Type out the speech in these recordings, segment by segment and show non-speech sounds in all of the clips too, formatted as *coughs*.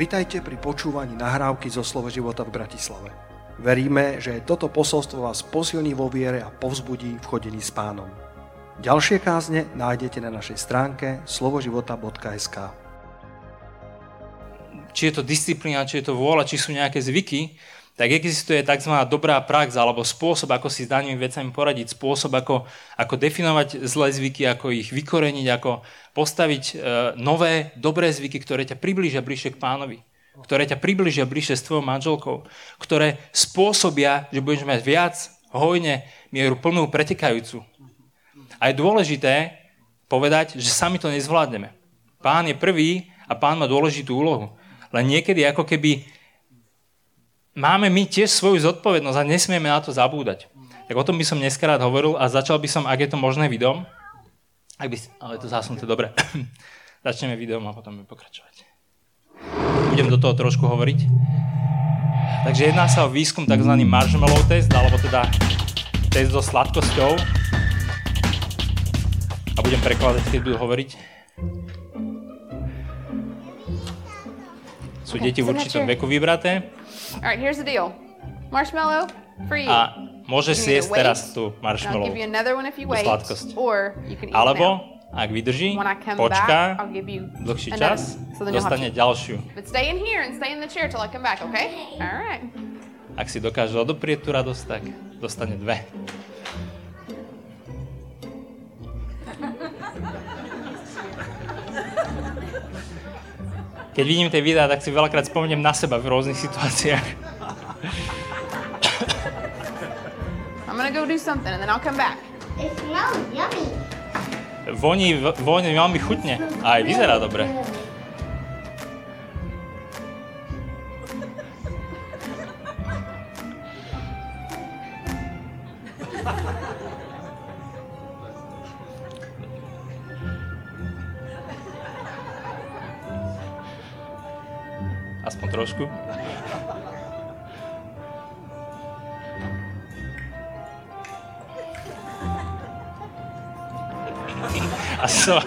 Vitajte pri počúvaní nahrávky zo Slovo života v Bratislave. Veríme, že toto posolstvo vás posilní vo viere a povzbudí v chodení s pánom. Ďalšie kázne nájdete na našej stránke slovoživota.sk Či je to disciplína, či je to vôľa, či sú nejaké zvyky, tak existuje tzv. dobrá prax alebo spôsob, ako si s danými vecami poradiť, spôsob, ako, ako definovať zlé zvyky, ako ich vykoreniť, ako postaviť e, nové, dobré zvyky, ktoré ťa priblížia bližšie k pánovi, ktoré ťa priblížia bližšie s tvojou manželkou, ktoré spôsobia, že budeš mať viac, hojne, mieru plnú, pretekajúcu. A je dôležité povedať, že sami to nezvládneme. Pán je prvý a pán má dôležitú úlohu. Len niekedy ako keby máme my tiež svoju zodpovednosť a nesmieme na to zabúdať. Tak o tom by som dneska rád hovoril a začal by som, ak je to možné, videom. Ak by, ale to zásnuté, dobre. *clears throat* Začneme videom a potom budeme pokračovať. Budem do toho trošku hovoriť. Takže jedná sa o výskum tzv. marshmallow test, alebo teda test so sladkosťou. A budem prekladať, keď budú hovoriť. Sú deti v určitom veku vybraté. All right, here's the deal. Marshmallow for you. A môžeš si jesť teraz tú marshmallow I'll give you another one if you wait, sladkosť. or you can eat Alebo, it ak vydrží, now. Počká back, I'll give you dlhší another. čas, So dostane ďalšiu. But stay in here and stay in the chair till I come back, okay? All right. Ak si dokáže odoprieť tú radosť, tak dostane dve. Keď vidím tie videá, tak si veľakrát spomeniem na seba v rôznych situáciách. I'm gonna go do something and then I'll come back. It smells yummy. Voní, voní veľmi chutne a aj vyzerá dobre.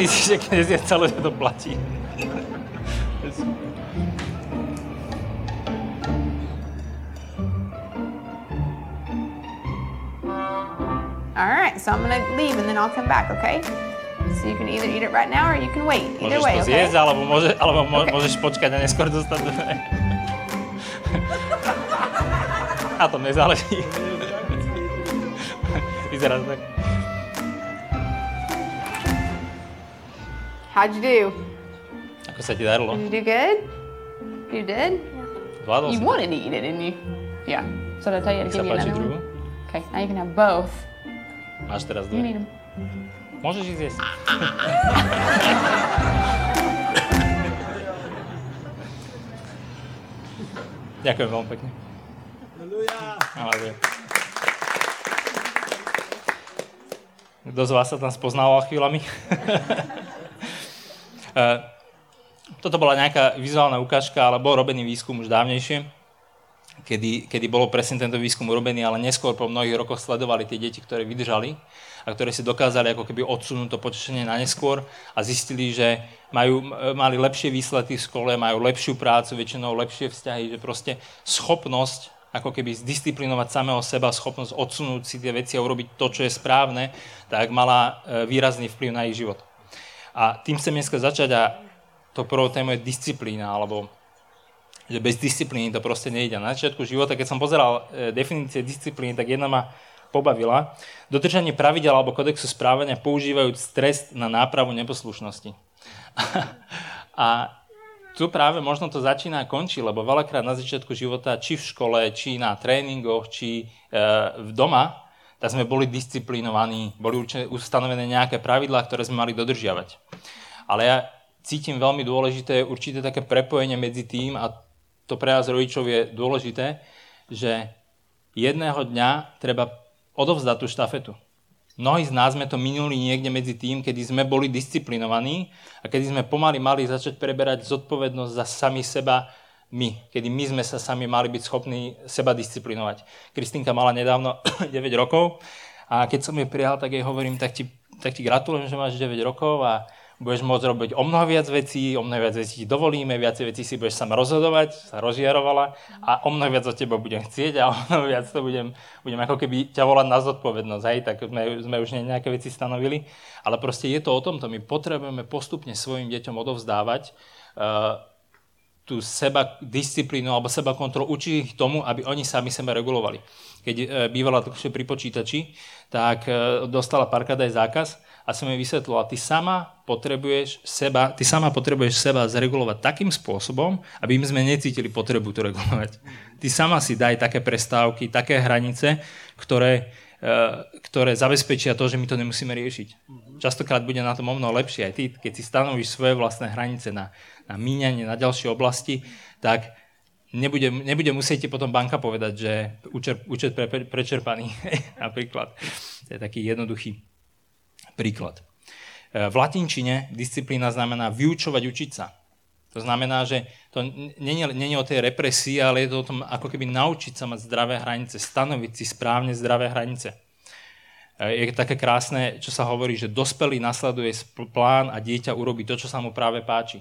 Myslíš že keď zje celé, že to platí? All right, so I'm gonna leave and then I'll come back, okay? So you can either eat it right now or you can wait. Either Môžeš way, to okay? zjesť, alebo, môže, alebo mo, Okay. môžeš počkať a neskôr dostať dve. Na tom nezáleží. Vyzerá to tak. How'd you do? Ako sa ti darilo? Did you do good? You did? Zvládol You si to? wanted to eat it, didn't you? Yeah. So did I tell you to Nech sa give you páči another druhú. one? Okay, now you can have both. Máš teraz You need dve. them. Môžeš ich zjesť. *laughs* Ďakujem veľmi pekne. Halleluja. Kto z vás sa tam spoznával chvíľami? *laughs* Eh, Toto bola nejaká vizuálna ukážka, ale bol robený výskum už dávnejšie, kedy, kedy bolo presne tento výskum urobený, ale neskôr po mnohých rokoch sledovali tie deti, ktoré vydržali a ktoré si dokázali ako keby odsunúť to potešenie na neskôr a zistili, že majú, mali lepšie výsledky v škole, majú lepšiu prácu, väčšinou lepšie vzťahy, že proste schopnosť ako keby zdisciplinovať samého seba, schopnosť odsunúť si tie veci a urobiť to, čo je správne, tak mala e, výrazný vplyv na ich život. A tým chcem dneska začať a to prvou tému je disciplína, alebo že bez disciplíny to proste nejde. Na začiatku života, keď som pozeral e, definície disciplíny, tak jedna ma pobavila. Dodržanie pravidel alebo kodexu správania používajúc trest na nápravu neposlušnosti. *laughs* a tu práve možno to začína a končí, lebo veľakrát na začiatku života, či v škole, či na tréningoch, či e, doma, tak sme boli disciplinovaní, boli ustanovené nejaké pravidlá, ktoré sme mali dodržiavať. Ale ja cítim veľmi dôležité určité také prepojenie medzi tým, a to pre nás rodičov je dôležité, že jedného dňa treba odovzdať tú štafetu. Mnohí z nás sme to minuli niekde medzi tým, kedy sme boli disciplinovaní a kedy sme pomaly mali začať preberať zodpovednosť za sami seba my, kedy my sme sa sami mali byť schopní seba disciplinovať. Kristinka mala nedávno *clears throat* 9 rokov a keď som jej prijal, tak jej hovorím, tak ti, tak ti gratulujem, že máš 9 rokov a budeš môcť robiť o mnoho viac vecí, o mnoho viac vecí ti dovolíme, viacej vecí si budeš sama rozhodovať, sa rozžiarovala. A o mnoho viac od teba budem chcieť a o mnoho viac to budem, budem ako keby ťa volať na zodpovednosť, hej, tak sme, sme už nejaké veci stanovili, ale proste je to o tomto, my potrebujeme postupne svojim deťom odovzdávať uh, tú seba disciplínu alebo seba kontrolu, učiť ich tomu, aby oni sami seba regulovali. Keď uh, bývala dlhšie pri počítači, tak uh, dostala párkrát aj zákaz, a som jej vysvetlila, ty sama potrebuješ seba, ty sama potrebuješ seba zregulovať takým spôsobom, aby my sme necítili potrebu to regulovať. Ty sama si daj také prestávky, také hranice, ktoré, uh, ktoré zabezpečia to, že my to nemusíme riešiť. Častokrát bude na tom o mnoho lepšie aj ty, keď si stanovíš svoje vlastné hranice na, na míňanie, na ďalšie oblasti, tak nebude, nebude musieť potom banka povedať, že účet, pre, pre, prečerpaný, *laughs* napríklad. To je taký jednoduchý Príklad. E, v latinčine disciplína znamená vyučovať, učiť sa. To znamená, že to je o tej represii, ale je to o tom, ako keby naučiť sa mať zdravé hranice, stanoviť si správne zdravé hranice. E, je také krásne, čo sa hovorí, že dospelý nasleduje plán a dieťa urobí to, čo sa mu práve páči.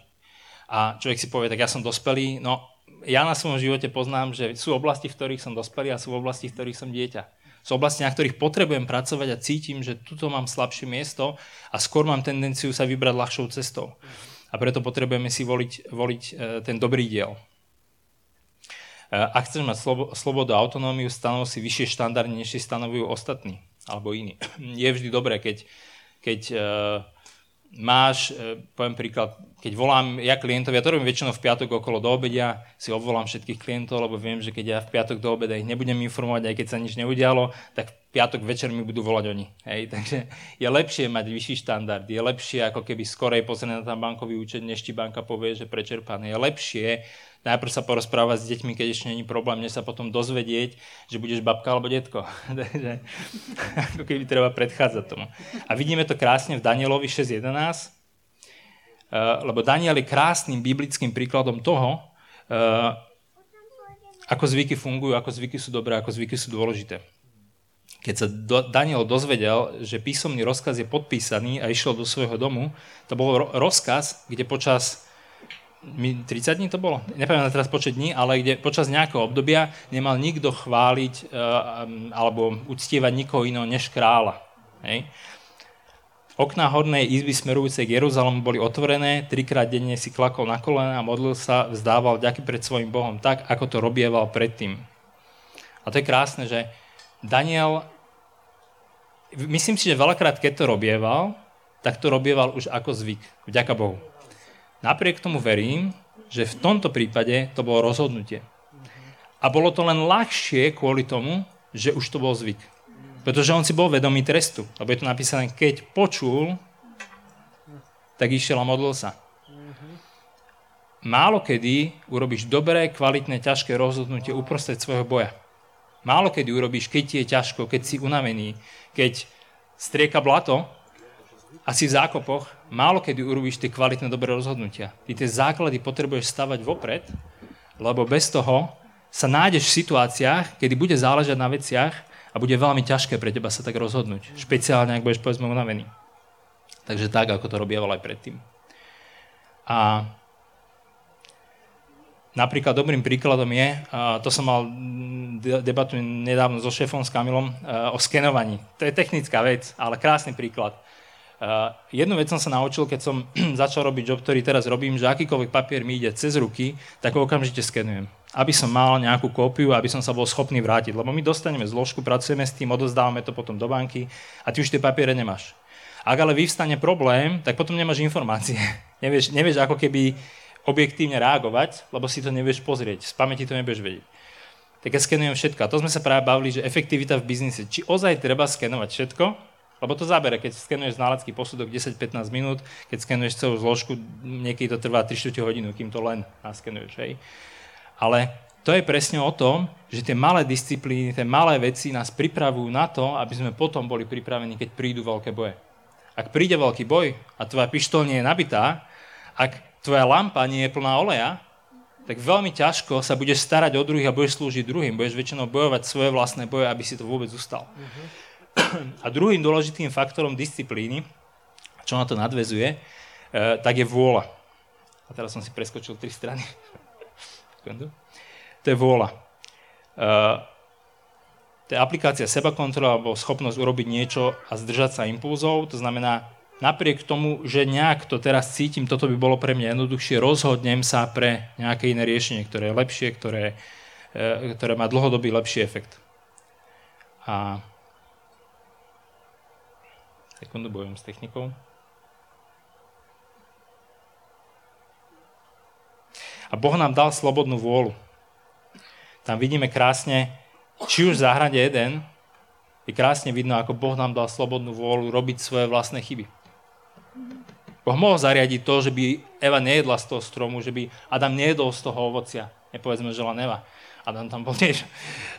A človek si povie, tak ja som dospelý, no ja na svojom živote poznám, že sú oblasti, v ktorých som dospelý a sú oblasti, v ktorých som dieťa. Sú oblasti, na ktorých potrebujem pracovať a cítim, že tuto mám slabšie miesto a skôr mám tendenciu sa vybrať ľahšou cestou. A preto potrebujeme si voliť, voliť e, ten dobrý diel. E, ak chceš mať slobodu a autonómiu, stanov si vyššie štandardy, než si stanovujú ostatní alebo iní. *clears throat* Je vždy dobré, keď, keď e, máš, poviem príklad, keď volám ja klientov, ja to robím väčšinou v piatok okolo do obedia, si obvolám všetkých klientov, lebo viem, že keď ja v piatok do obeda ich nebudem informovať, aj keď sa nič neudialo, tak v piatok večer mi budú volať oni. Hej? *laughs* Takže je lepšie mať vyšší štandard, je lepšie ako keby skorej pozrieť na tam bankový účet, než ti banka povie, že prečerpaný. Je lepšie najprv sa porozprávať s deťmi, keď ešte není problém, než sa potom dozvedieť, že budeš babka alebo detko. *laughs* Takže ako keby treba predchádzať tomu. A vidíme to krásne v Danielovi 6.11, Eh, lebo Daniel je krásnym biblickým príkladom toho, eh, ako zvyky fungujú, ako zvyky sú dobré, ako zvyky sú dôležité. Keď sa Daniel dozvedel, že písomný rozkaz je podpísaný a išiel do svojho domu, to bol rozkaz, kde počas 30 dní to bolo? Nepamätám teraz počet dní, ale kde počas nejakého obdobia nemal nikto chváliť eh, alebo uctievať nikoho iného než kráľa. Hej? Okná hornej izby smerujúcej k Jeruzalému boli otvorené, trikrát denne si klakol na kolena a modlil sa, vzdával ďaky pred svojim Bohom, tak ako to robieval predtým. A to je krásne, že Daniel, myslím si, že veľakrát, keď to robieval, tak to robieval už ako zvyk, vďaka Bohu. Napriek tomu verím, že v tomto prípade to bolo rozhodnutie. A bolo to len ľahšie kvôli tomu, že už to bol zvyk. Pretože on si bol vedomý trestu. Lebo je to napísané, keď počul, tak išiel a modlil sa. Málo kedy urobíš dobré, kvalitné, ťažké rozhodnutie uprostred svojho boja. Málo kedy urobíš, keď ti je ťažko, keď si unavený, keď strieka blato a si v zákopoch, málo kedy urobíš tie kvalitné, dobré rozhodnutia. Ty tie základy potrebuješ stavať vopred, lebo bez toho sa nájdeš v situáciách, kedy bude záležať na veciach, a bude veľmi ťažké pre teba sa tak rozhodnúť. Špeciálne, ak budeš povedzme unavený. Takže tak, ako to robieval aj predtým. A napríklad dobrým príkladom je, to som mal debatu nedávno so šéfom s Kamilom, o skenovaní. To je technická vec, ale krásny príklad. Uh, jednu vec som sa naučil, keď som *clears throat* začal robiť job, ktorý teraz robím, že akýkoľvek papier mi ide cez ruky, tak ho okamžite skenujem. Aby som mal nejakú kópiu, aby som sa bol schopný vrátiť. Lebo my dostaneme zložku, pracujeme s tým, odozdávame to potom do banky a ty už tie papiere nemáš. Ak ale vyvstane problém, tak potom nemáš informácie. *laughs* nevieš, nevieš ako keby objektívne reagovať, lebo si to nevieš pozrieť. Z pamäti to nevieš vedieť. Tak ja skenujem všetko. A to sme sa práve bavili, že efektivita v biznise. Či ozaj treba skenovať všetko, lebo to zabere, keď skenuješ znalecký posudok 10-15 minút, keď skenuješ celú zložku, niekedy to trvá 3 hodinu, kým to len naskenuješ. Hej. Ale to je presne o tom, že tie malé disciplíny, tie malé veci nás pripravujú na to, aby sme potom boli pripravení, keď prídu veľké boje. Ak príde veľký boj a tvoja pištol nie je nabitá, ak tvoja lampa nie je plná oleja, tak veľmi ťažko sa budeš starať o druhých a budeš slúžiť druhým. Budeš väčšinou bojovať svoje vlastné boje, aby si to vôbec ustal. Uh-huh. A druhým dôležitým faktorom disciplíny, čo na to nadvezuje, eh, tak je vôľa. A teraz som si preskočil tri strany. *laughs* to je vôľa. Eh, to je aplikácia seba kontrola alebo schopnosť urobiť niečo a zdržať sa impulzov. To znamená, napriek tomu, že nejak to teraz cítim, toto by bolo pre mňa jednoduchšie, rozhodnem sa pre nejaké iné riešenie, ktoré je lepšie, ktoré, eh, ktoré má dlhodobý lepší efekt. A Sekundu, bojujem s technikou. A Boh nám dal slobodnú vôľu. Tam vidíme krásne, či už v záhrade jeden, je krásne vidno, ako Boh nám dal slobodnú vôľu robiť svoje vlastné chyby. Boh mohol zariadiť to, že by Eva nejedla z toho stromu, že by Adam nejedol z toho ovocia. Nepovedzme, že len Eva. Adam tam bol tiež.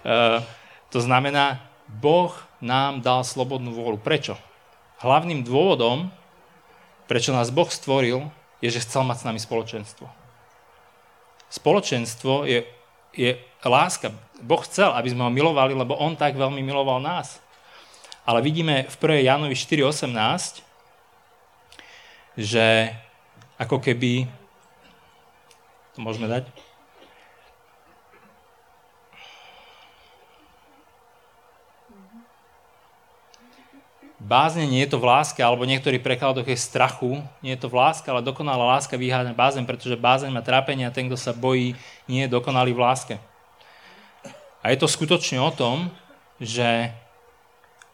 Uh, *laughs* to znamená, Boh nám dal slobodnú vôľu. Prečo? Hlavným dôvodom, prečo nás Boh stvoril, je, že chcel mať s nami spoločenstvo. Spoločenstvo je, je láska. Boh chcel, aby sme ho milovali, lebo on tak veľmi miloval nás. Ale vidíme v 1. Jánovi 4.18, že ako keby, to môžeme dať, Bázne nie je to v láske, alebo niektorí prekladoch je strachu. Nie je to v láske, ale dokonalá láska vyháňa bázeň, pretože bázeň má trápenie a ten, kto sa bojí, nie je dokonalý v láske. A je to skutočne o tom, že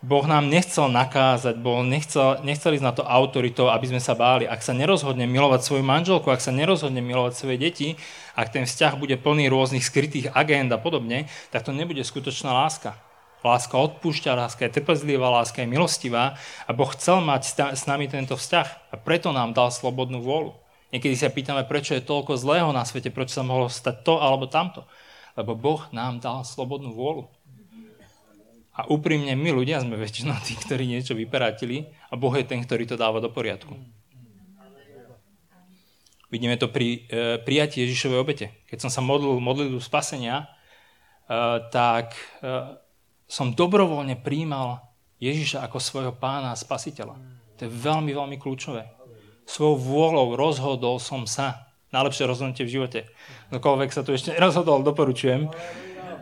Boh nám nechcel nakázať, Boh nechcel, nechcel ísť na to autoritou, aby sme sa báli. Ak sa nerozhodne milovať svoju manželku, ak sa nerozhodne milovať svoje deti, ak ten vzťah bude plný rôznych skrytých agend a podobne, tak to nebude skutočná láska. Láska odpúšťa, láska je trpezlivá, láska je milostivá a Boh chcel mať s nami tento vzťah a preto nám dal slobodnú vôľu. Niekedy sa pýtame, prečo je toľko zlého na svete, prečo sa mohlo stať to alebo tamto. Lebo Boh nám dal slobodnú vôľu. A úprimne my ľudia sme väčšinou tí, ktorí niečo vyperátili a Boh je ten, ktorý to dáva do poriadku. Vidíme to pri e, prijatí Ježišovej obete. Keď som sa modlil modlil spasenia, e, tak e, som dobrovoľne príjmal Ježiša ako svojho pána a spasiteľa. To je veľmi, veľmi kľúčové. Svojou vôľou rozhodol som sa. Najlepšie rozhodnutie v živote. Kdokoľvek sa tu ešte nerozhodol, doporučujem.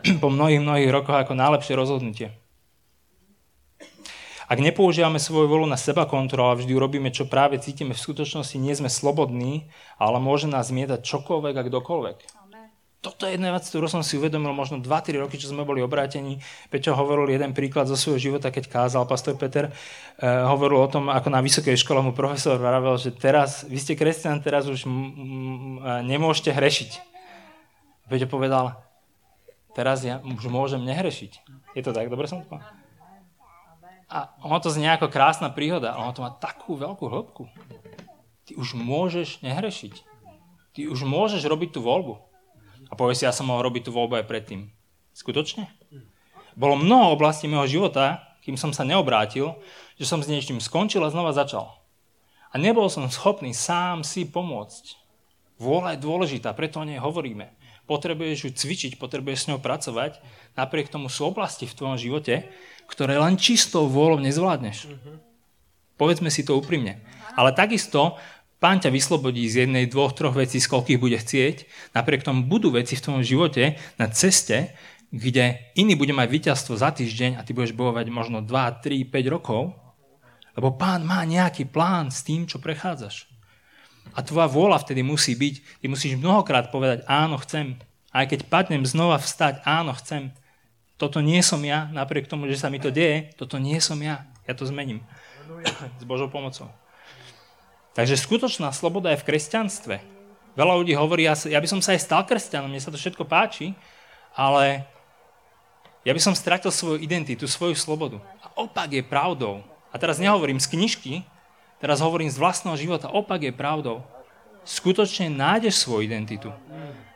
*clears throat* Po mnohých, mnohých rokoch ako najlepšie rozhodnutie. Ak nepoužívame svoju volu na seba kontrolu a vždy urobíme, čo práve cítime, v skutočnosti nie sme slobodní, ale môže nás zmietať čokoľvek a kdokoľvek toto je jedna vec, ktorú som si uvedomil možno 2-3 roky, čo sme boli obrátení. Peťo hovoril jeden príklad zo svojho života, keď kázal pastor Peter. Uh, hovoril o tom, ako na vysokej škole mu profesor vravel, že teraz, vy ste kresťan, teraz už m- m- nemôžete hrešiť. Peťo povedal, teraz ja už môžem nehrešiť. Je to tak? Dobre som to A ono to znie ako krásna príhoda, ale ono to má takú veľkú hĺbku. Ty už môžeš nehrešiť. Ty už môžeš robiť tú voľbu. A povie si, ja som mohol robiť tú voľbu aj predtým. Skutočne? Bolo mnoho oblastí môjho života, kým som sa neobrátil, že som s niečím skončil a znova začal. A nebol som schopný sám si pomôcť. Vôľa je dôležitá, preto o nej hovoríme. Potrebuješ ju cvičiť, potrebuješ s ňou pracovať. Napriek tomu sú oblasti v tvojom živote, ktoré len čistou vôľou nezvládneš. Povedzme si to úprimne. Ale takisto Pán ťa vyslobodí z jednej, dvoch, troch vecí, z koľkých bude chcieť. Napriek tomu budú veci v tvojom živote na ceste, kde iný bude mať víťazstvo za týždeň a ty budeš bojovať možno 2, 3, 5 rokov Lebo pán má nejaký plán s tým, čo prechádzaš. A tvoja vôľa vtedy musí byť, ty musíš mnohokrát povedať, áno, chcem. Aj keď padnem znova vstať, áno, chcem. Toto nie som ja, napriek tomu, že sa mi to deje, toto nie som ja. Ja to zmením. *clears throat* S Božou pomocou. Takže skutočná sloboda je v kresťanstve. Veľa ľudí hovorí, ja, by som sa aj stal kresťanom, mne sa to všetko páči, ale ja by som stratil svoju identitu, svoju slobodu. A opak je pravdou. A teraz nehovorím z knižky, teraz hovorím z vlastného života. Opak je pravdou. Skutočne nájdeš svoju identitu.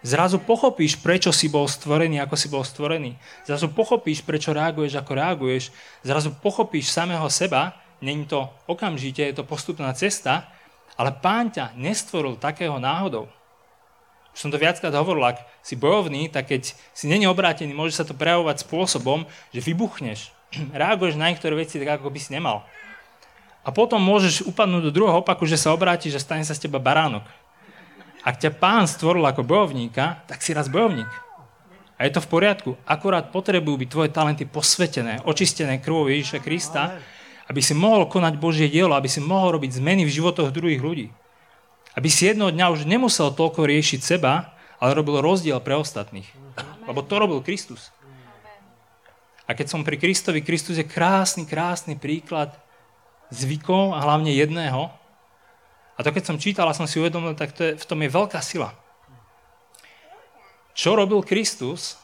Zrazu pochopíš, prečo si bol stvorený, ako si bol stvorený. Zrazu pochopíš, prečo reaguješ, ako reaguješ. Zrazu pochopíš samého seba. Není to okamžite, je to postupná cesta, ale pán ťa nestvoril takého náhodou. Už som to viackrát hovoril, ak si bojovný, tak keď si není obrátený, môže sa to prejavovať spôsobom, že vybuchneš, *clears throat* reaguješ na niektoré veci tak, ako by si nemal. A potom môžeš upadnúť do druhého opaku, že sa obrátiš a stane sa z teba baránok. Ak ťa pán stvoril ako bojovníka, tak si raz bojovník. A je to v poriadku. Akurát potrebujú byť tvoje talenty posvetené, očistené krvou Ježíša Krista, aby si mohol konať Božie dielo, aby si mohol robiť zmeny v životoch druhých ľudí. Aby si jednoho dňa už nemusel toľko riešiť seba, ale robil rozdiel pre ostatných. Lebo to robil Kristus. A keď som pri Kristovi, Kristus je krásny, krásny príklad zvykov a hlavne jedného. A to keď som čítal a som si uvedomil, tak to je, v tom je veľká sila. Čo robil Kristus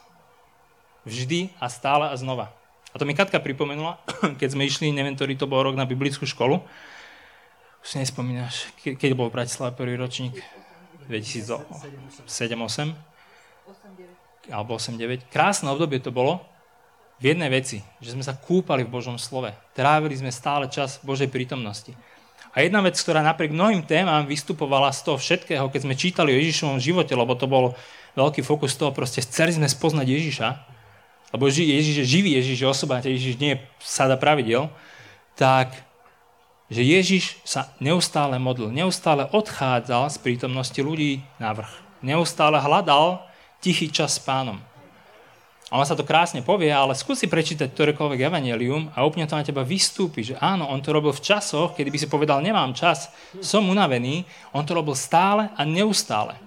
vždy a stále a znova. A to mi Katka pripomenula, *clears throat* keď sme išli, neviem, ktorý to bol rok na biblickú školu. Už si nespomínaš, keď bol v Bratislave prvý ročník? 2007-2008? Alebo 8-9. Krásne obdobie to bolo, v jednej veci, že sme sa kúpali v Božom slove. Trávili sme stále čas Božej prítomnosti. A jedna vec, ktorá napriek mnohým témam vystupovala z toho všetkého, keď sme čítali o Ježišovom živote, lebo to bol veľký fokus toho, proste chceli sme spoznať Ježiša, lebo Ježiš je živý, Ježiš je osoba, Ježiš nie je sada pravidel, tak že Ježiš sa neustále modlil, neustále odchádzal z prítomnosti ľudí na vrch. Neustále hľadal tichý čas s pánom. A on sa to krásne povie, ale skúsi prečítať ktorékoľvek evanelium a úplne to na teba vystúpi, že áno, on to robil v časoch, kedy by si povedal, nemám čas, som unavený, on to robil stále a neustále.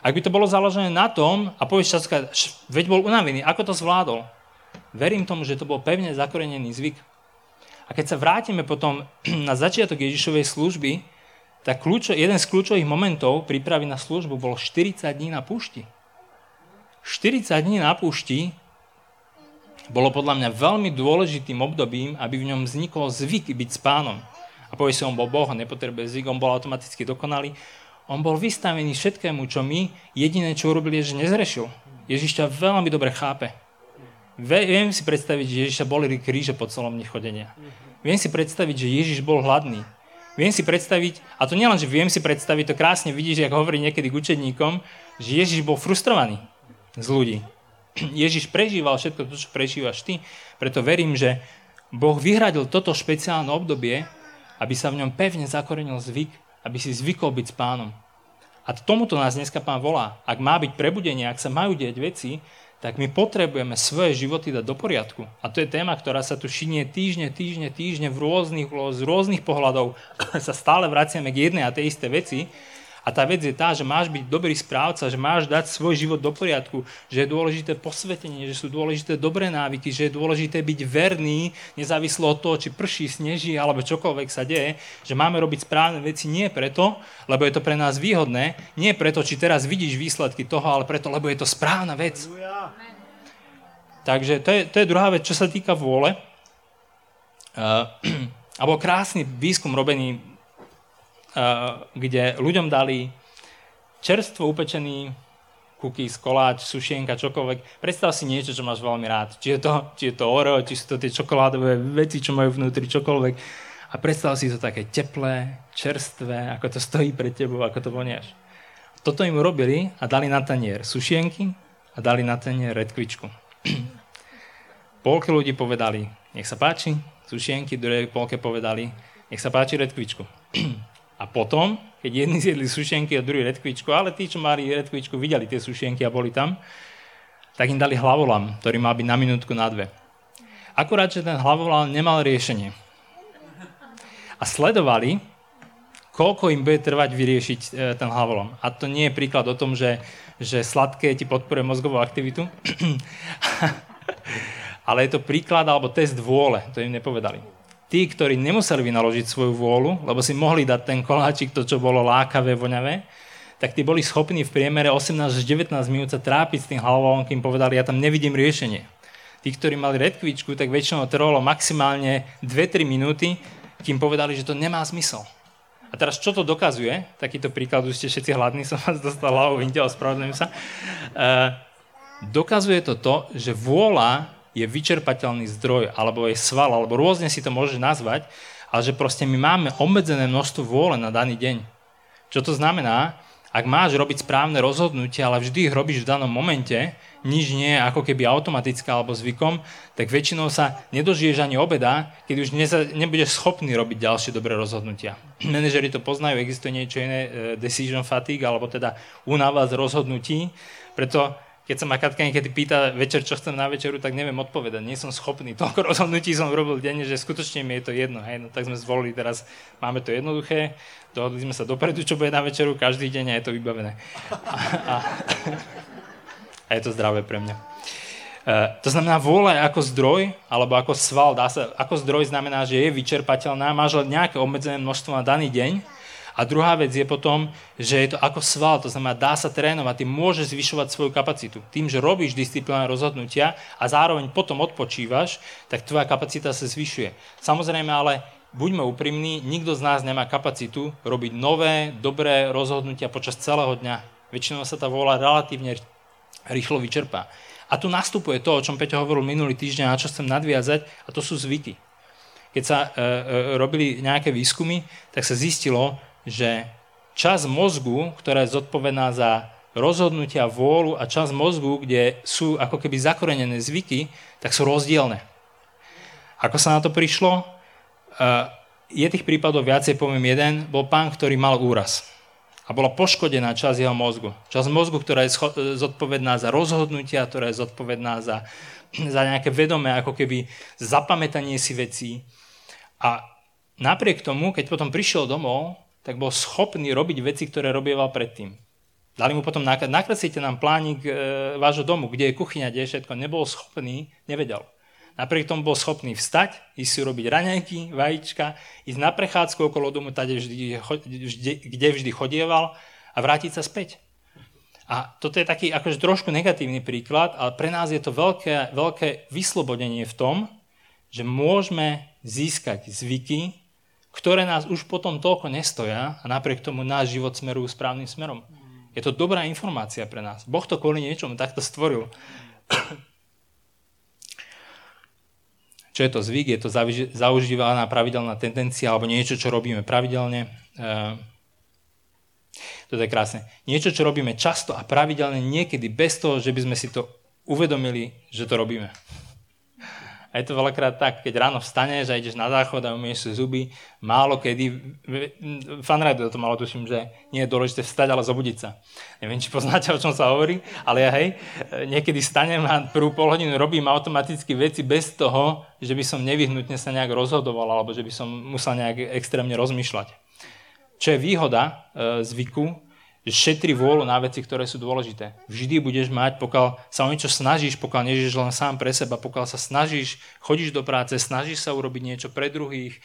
Ak by to bolo založené na tom, a povieš časka, veď bol unavený, ako to zvládol? Verím tomu, že to bol pevne zakorenený zvyk. A keď sa vrátime potom *clears throat* na začiatok Ježišovej služby, tak kľúčo, jeden z kľúčových momentov prípravy na službu bol 40 dní na púšti. 40 dní na púšti bolo podľa mňa veľmi dôležitým obdobím, aby v ňom vznikol zvyk byť s pánom. A povie si, on bol Boh, nepotrebuje zvyk, on bol automaticky dokonalý. On bol vystavený všetkému, čo my, jediné, čo urobili, je, že nezrešil. Ježiš ťa veľmi dobre chápe. Viem si predstaviť, že Ježiša boli kríže po celom dni. Viem si predstaviť, že Ježiš bol hladný. Viem si predstaviť, a to nielen, že viem si predstaviť, to krásne vidíš, ako hovorí niekedy k učedníkom, že Ježiš bol frustrovaný z ľudí. *clears throat* Ježiš prežíval všetko to, čo prežívaš ty, preto verím, že Boh vyhradil toto špeciálne obdobie, aby sa v ňom pevne zakorenil zvyk, aby si zvykol byť s pánom. A tomuto nás dneska pán volá. Ak má byť prebudenie, ak sa majú deť veci, tak my potrebujeme svoje životy dať do poriadku. A to je téma, ktorá sa tu šinie týždne, týždne, týždne v rôznych, z rôznych pohľadov. *coughs* sa stále vraciame k jednej a tej isté veci, a tá vec je tá, že máš byť dobrý správca, že máš dať svoj život do poriadku, že je dôležité posvetenie, že sú dôležité dobré návyky, že je dôležité byť verný, nezávislo od toho, či prší, sneží alebo čokoľvek sa deje, že máme robiť správne veci nie preto, lebo je to pre nás výhodné, nie preto, či teraz vidíš výsledky toho, ale preto, lebo je to správna vec. Takže to je, to je druhá vec, čo sa týka vôle. Uh, a bol krásny výskum robený kde ľuďom dali čerstvo upečený cookies, koláč, sušienka, čokoľvek. Predstav si niečo, čo máš veľmi rád. Či je to, či je to Oreo, či sú to tie čokoládové veci, čo majú vnútri, čokoľvek. A predstav si to také teplé, čerstvé, ako to stojí pred tebou, ako to voniaš. Toto im urobili a dali na tanier sušienky a dali na tanier redkvičku. *clears throat* Polke ľudí povedali, nech sa páči, sušienky, druhé polke povedali, nech sa páči redkvičku. *clears throat* A potom, keď jedni zjedli sušenky a druhý redkvičku, ale tí, čo mali redkvičku, videli tie sušenky a boli tam, tak im dali hlavolam, ktorý mal byť na minútku na dve. Akurát, že ten hlavolam nemal riešenie. a sledovali, koľko im bude trvať vyriešiť e, ten hlavolom. A to nie je príklad o tom, že, že sladké ti podporuje mozgovú aktivitu, *clears throat* ale je to príklad alebo test vôle, to im nepovedali. Tí, ktorí nemuseli vynaložiť svoju vôľu, lebo si mohli dať ten koláčik, to, čo bolo lákavé, voňavé, tak tí boli schopní v priemere 18 až 19 minút sa trápiť s tým hlavolom, kým povedali, ja tam nevidím riešenie. Tí, ktorí mali redkvičku, tak väčšinou trvalo maximálne 2-3 minúty, kým povedali, že to nemá zmysel. A teraz čo to dokazuje? Takýto príklad, už ste všetci hladní, *laughs* som vás dostal hlavou, vinte, ospravedlňujem sa. E, dokazuje to to, že vôľa je vyčerpateľný zdroj, alebo je sval, alebo rôzne si to môžeš nazvať, ale že proste my máme obmedzené množstvo vôle na daný deň. Čo to znamená? Ak máš robiť správne rozhodnutia, ale vždy ich robíš v danom momente, nič nie je ako keby automatické alebo zvykom, tak väčšinou sa nedožiješ ani obeda, keď už neza, nebudeš schopný robiť ďalšie dobré rozhodnutia. *clears throat* Manažeri to poznajú, existuje niečo iné, e, decision fatigue, alebo teda únava z rozhodnutí, preto keď sa ma Katka niekedy pýta večer, čo chcem na večeru, tak neviem odpovedať. Nie som schopný. Toľko *laughs* rozhodnutí som urobil denne, že skutočne mi je to jedno. Hej? No, tak sme zvolili teraz, máme to jednoduché, dohodli sme sa dopredu, čo bude na večeru, každý deň a je to vybavené. A, a, a je to zdravé pre mňa. Uh, to znamená, vôľa ako zdroj, alebo ako sval, dá sa, ako zdroj znamená, že je vyčerpateľná, máš len nejaké obmedzené množstvo na daný deň, a druhá vec je potom, že je to ako sval, to znamená, dá sa trénovať, ty môžeš zvyšovať svoju kapacitu. Tým, že robíš disciplinárne rozhodnutia a zároveň potom odpočívaš, tak tvoja kapacita sa zvyšuje. Samozrejme, ale buďme úprimní, nikto z nás nemá kapacitu robiť nové, dobré rozhodnutia počas celého dňa. Väčšinou sa tá vôľa relatívne rýchlo vyčerpá. A tu nastupuje to, o čom Peťo hovoril minulý týždeň, na čo chcem nadviazať, a to sú zvyky. Keď sa e, e, robili nejaké výskumy, tak sa zistilo, že čas mozgu, ktorá je zodpovedná za rozhodnutia, vôľu a čas mozgu, kde sú ako keby zakorenené zvyky, tak sú rozdielne. Ako sa na to prišlo? Je tých prípadov viacej, poviem jeden, bol pán, ktorý mal úraz a bola poškodená časť jeho mozgu. Časť mozgu, ktorá je zodpovedná za rozhodnutia, ktorá je zodpovedná za, *clears throat* za nejaké vedomé, ako keby zapamätanie si vecí. A napriek tomu, keď potom prišiel domov, tak bol schopný robiť veci, ktoré robieval predtým. Dali mu potom nakreslite nám plánik e, vášho domu, kde je kuchyňa, kde je všetko. Nebol schopný, nevedel. Napriek tomu bol schopný vstať, ísť si urobiť raňajky, vajíčka, ísť na prechádzku okolo domu, tade vždy, vždy, kde vždy chodieval a vrátiť sa späť. A toto je taký akože trošku negatívny príklad, ale pre nás je to veľké, veľké vyslobodenie v tom, že môžeme získať zvyky, ktoré nás už potom toľko nestoja a napriek tomu náš život smerujú správnym smerom. Je to dobrá informácia pre nás. Boh to kvôli niečomu takto stvoril. *clears throat* Čo je to zvyk? Je to zaužívaná pravidelná tendencia alebo niečo, čo robíme pravidelne. Eh, toto je krásne. Niečo, čo robíme často a pravidelne, niekedy bez toho, že by sme si to uvedomili, že to robíme. A je to veľakrát tak, keď ráno vstaneš a ideš na záchod a umieš si zuby, málo kedy, fanrajdu to malo tuším, že nie je dôležité vstať, ale zobudiť sa. Neviem, či poznáte, o čom sa hovorí, ale ja hej, niekedy stanem a prvú pol hodinu robím automaticky veci bez toho, že by som nevyhnutne sa nejak rozhodoval, alebo že by som musel nejak extrémne rozmýšľať. Čo je výhoda e, zvyku, že šetri vôľu na veci, ktoré sú dôležité. Vždy budeš mať, pokiaľ sa o niečo snažíš, pokiaľ nežiješ len sám pre seba, pokiaľ sa snažíš, chodíš do práce, snažíš sa urobiť niečo pre druhých, e,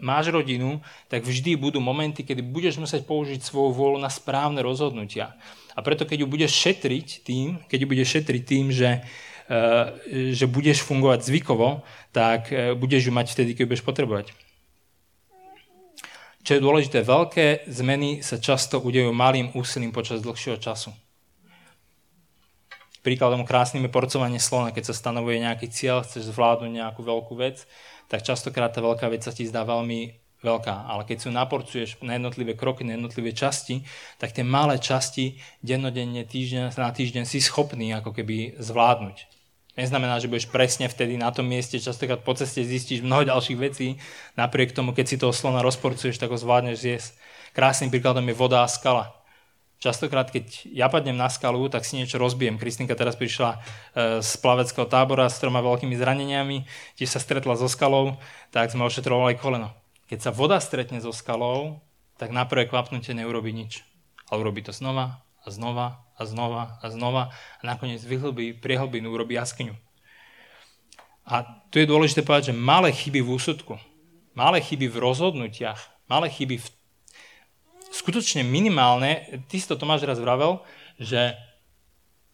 máš rodinu, tak vždy budú momenty, kedy budeš musieť použiť svoju vôľu na správne rozhodnutia. A preto, keď ju budeš šetriť tým, keď ju budeš šetriť tým, že, e, že budeš fungovať zvykovo, tak e, budeš ju mať vtedy, keď budeš potrebovať. Čo je dôležité, veľké zmeny sa často udejú malým úsilím počas dlhšieho času. Príkladom krásnym je porcovanie slona. Keď sa stanovuje nejaký cieľ, chceš zvládnuť nejakú veľkú vec, tak častokrát tá veľká vec sa ti zdá veľmi veľká. Ale keď si ju naporcuješ na jednotlivé kroky, na jednotlivé časti, tak tie malé časti dennodenne, týždeň na týždeň si schopný ako keby zvládnuť. Neznamená, že budeš presne vtedy na tom mieste, častokrát po ceste zistíš mnoho ďalších vecí, napriek tomu, keď si toho slona rozporcuješ, tak ho zvládneš zjesť. Krásnym príkladom je voda a skala. Častokrát, keď ja padnem na skalu, tak si niečo rozbijem. Kristinka teraz prišla e, z plaveckého tábora s troma veľkými zraneniami, tiež sa stretla so skalou, tak sme ošetrovali koleno. keď sa voda stretne so skalou, tak na prvé kvapnutie neurobi nič. Ale urobí to znova a znova a znova a znova a nakoniec vyhlbí priehlbinu, urobí jaskyňu. A tu je dôležité povedať, že malé chyby v úsudku, malé chyby v rozhodnutiach, malé chyby v skutočne minimálne, ty si to Tomáš raz vravel, že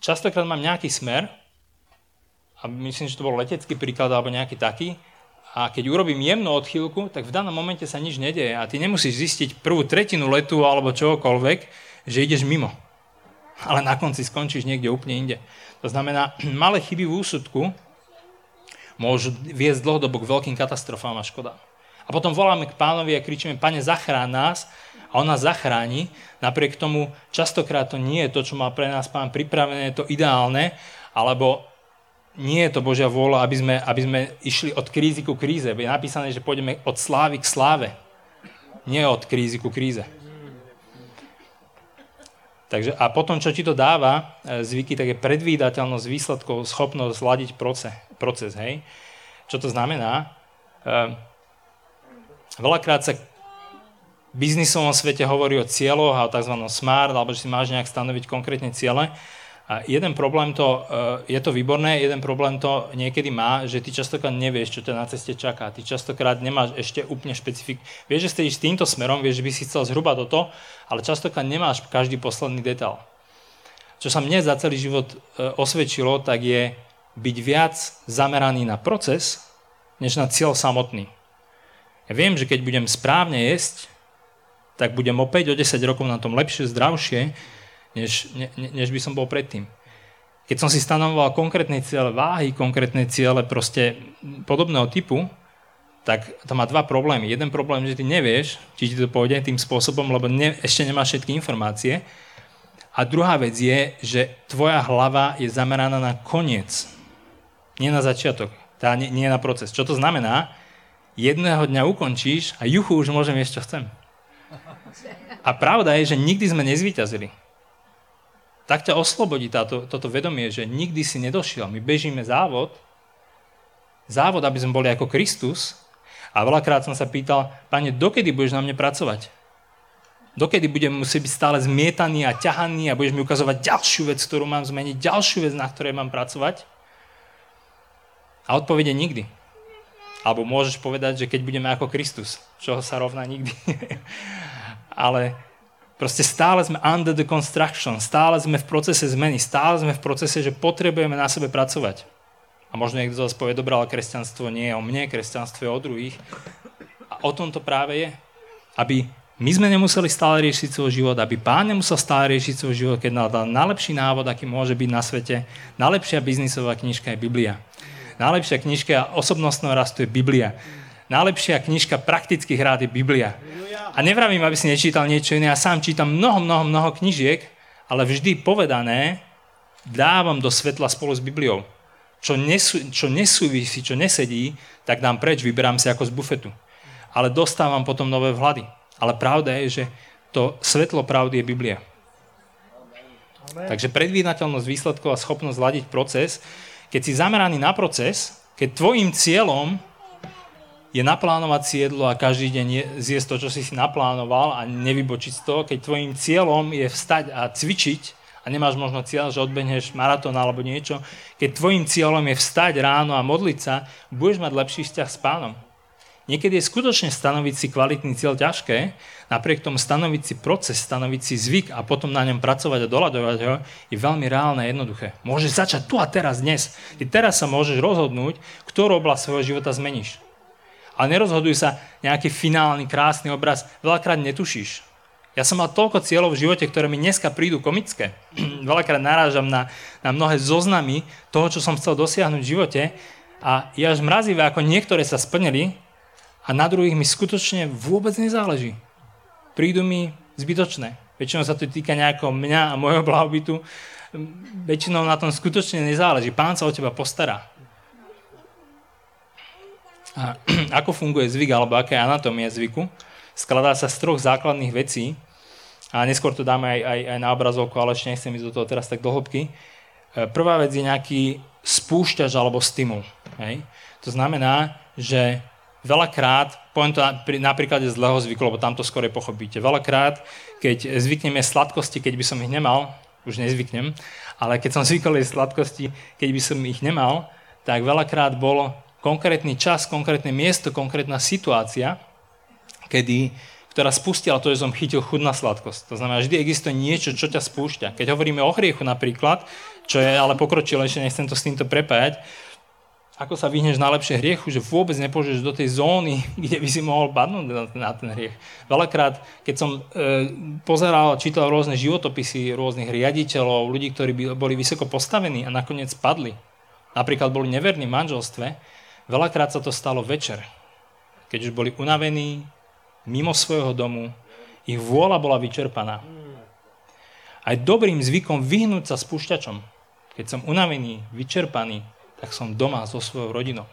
častokrát mám nejaký smer, a myslím, že to bol letecký príklad alebo nejaký taký, a keď urobím jemnú odchýlku, tak v danom momente sa nič nedeje a ty nemusíš zistiť prvú tretinu letu alebo čokoľvek, že ideš mimo. Ale na konci skončíš niekde úplne inde. To znamená, *clears throat* malé chyby v úsudku môžu viesť dlhodobo k veľkým katastrofám a škodám. A potom voláme k pánovi a kričíme, pane, zachrán nás a on nás zachráni. Napriek tomu častokrát to nie je to, čo má pre nás pán pripravené, je to ideálne, alebo nie je to Božia vôľa, aby sme, aby sme išli od krízy ku kríze. Je napísané, že pôjdeme od slávy k sláve. Nie od krízy ku kríze. Takže, a potom, čo ti to dáva, e, zvyky, tak je predvídateľnosť výsledkov, schopnosť zladiť proces. proces hej? Čo to znamená? E, veľakrát sa v biznisovom svete hovorí o cieľoch a o tzv. smart, alebo že si máš nejak stanoviť konkrétne ciele. A jeden problém to, e, je to výborné, jeden problém to niekedy má, že ty častokrát nevieš, čo ťa na ceste čaká. Ty častokrát nemáš ešte úplne špecifik. Vieš, že ste s týmto smerom, vieš, že by si chcel zhruba toto, ale častokrát nemáš každý posledný detail. Čo sa mne za celý život e, osvedčilo, tak je byť viac zameraný na proces, než na cieľ samotný. Ja viem, že keď budem správne jesť, tak budem opäť o 10 rokov na tom lepšie, zdravšie, než, ne, než by som bol predtým. Keď som si stanovoval konkrétne ciele váhy, konkrétne ciele proste podobného typu, tak to má dva problémy. Jeden problém, že ty nevieš, či ti to pôjde tým spôsobom, lebo ne, ešte nemáš všetky informácie. A druhá vec je, že tvoja hlava je zameraná na koniec, nie na začiatok, tá nie, nie na proces. Čo to znamená? Jedného dňa ukončíš a juchu, už môžem ešte čo chcem. A pravda je, že nikdy sme nezvíťazili tak ťa oslobodí táto, toto vedomie, že nikdy si nedošiel. My bežíme závod, závod, aby sme boli ako Kristus. A veľakrát som sa pýtal, pane, dokedy budeš na mne pracovať? Dokedy budem musieť byť stále zmietaný a ťahaný a budeš mi ukazovať ďalšiu vec, ktorú mám zmeniť, ďalšiu vec, na ktorej mám pracovať? A odpovede nikdy. Alebo môžeš povedať, že keď budeme ako Kristus, čo sa rovná nikdy. *laughs* Ale Proste stále sme under the construction, stále sme v procese zmeny, stále sme v procese, že potrebujeme na sebe pracovať. A možno niekto z vás povie, dobré, ale kresťanstvo nie je o mne, kresťanstvo je o druhých. A o tom to práve je. Aby my sme nemuseli stále riešiť svoj život, aby pán nemusel stále riešiť svoj život, keď nám dal najlepší návod, aký môže byť na svete. Najlepšia biznisová knižka je Biblia. Najlepšia knižka osobnostného rastu je Biblia. Najlepšia knižka praktických rád je Biblia. A nevravím, aby si nečítal niečo iné. Ja sám čítam mnoho, mnoho, mnoho knižiek, ale vždy povedané dávam do svetla spolu s Bibliou. Čo, nesú, čo nesúvisí, čo nesedí, tak dám preč, vyberám si ako z bufetu. Ale dostávam potom nové vhľady. Ale pravda je, že to svetlo pravdy je Biblia. Amen. Takže predvídateľnosť výsledkov a schopnosť zladiť proces, keď si zameraný na proces, keď tvojim cieľom je naplánovať si jedlo a každý deň zjesť to, čo si si naplánoval a nevybočiť z toho, keď tvojim cieľom je vstať a cvičiť a nemáš možno cieľ, že odbehneš maratón alebo niečo, keď tvojim cieľom je vstať ráno a modliť sa, budeš mať lepší vzťah s pánom. Niekedy je skutočne stanoviť si kvalitný cieľ ťažké, napriek tomu stanoviť si proces, stanoviť si zvyk a potom na ňom pracovať a doľadovať ho je veľmi reálne a jednoduché. Môžeš začať tu a teraz, dnes. Ty teraz sa môžeš rozhodnúť, ktorú oblasť svojho života zmeníš. Ale nerozhoduj sa nejaký finálny, krásny obraz. Veľakrát netušíš. Ja som mal toľko cieľov v živote, ktoré mi dneska prídu komické. *clears throat* Veľakrát narážam na, na mnohé zoznamy toho, čo som chcel dosiahnuť v živote a je až mrazivé, ako niektoré sa splnili a na druhých mi skutočne vôbec nezáleží. Prídu mi zbytočné. Väčšinou sa to týka nejakého mňa a môjho blahobytu. Väčšinou na tom skutočne nezáleží. Pán sa o teba postará. A *clears throat* ako funguje zvyk, alebo aká je anatómia zvyku? Skladá sa z troch základných vecí. A neskôr to dáme aj, aj, aj na obrazovku, ale ešte nechcem ísť do toho teraz tak do hĺbky. E, prvá vec je nejaký spúšťač alebo stimul. Hej? To znamená, že veľakrát poviem to na, príklade zlého zvyku, lebo tam to skore pochopíte. Veľakrát, keď zvykneme sladkosti, keď by som ich nemal, už nezvyknem, ale keď som *laughs* zvykol sladkosti, keď by som ich nemal, tak veľakrát bol konkrétny čas, konkrétne miesto, konkrétna situácia, kedy, ktorá spustila to, že som chytil chud na sladkosť. To znamená, vždy existuje niečo, čo ťa spúšťa. Keď hovoríme o hriechu napríklad, čo je ale pokročilejšie, nechcem to s týmto prepájať, ako sa vyhneš najlepšie hriechu, že vôbec nepožeš do tej zóny, *laughs* kde by si mohol padnúť na, ten hriech. Veľakrát, keď som e, pozeral, čítal rôzne životopisy rôznych riaditeľov, ľudí, ktorí boli vysoko postavení a nakoniec padli, napríklad boli neverní v manželstve, veľakrát sa to stalo večer, keď už boli unavení, mimo svojho domu, ich vôľa bola vyčerpaná. Aj dobrým zvykom vyhnúť sa spúšťačom. Keď som unavený, vyčerpaný, tak som doma so svojou rodinou.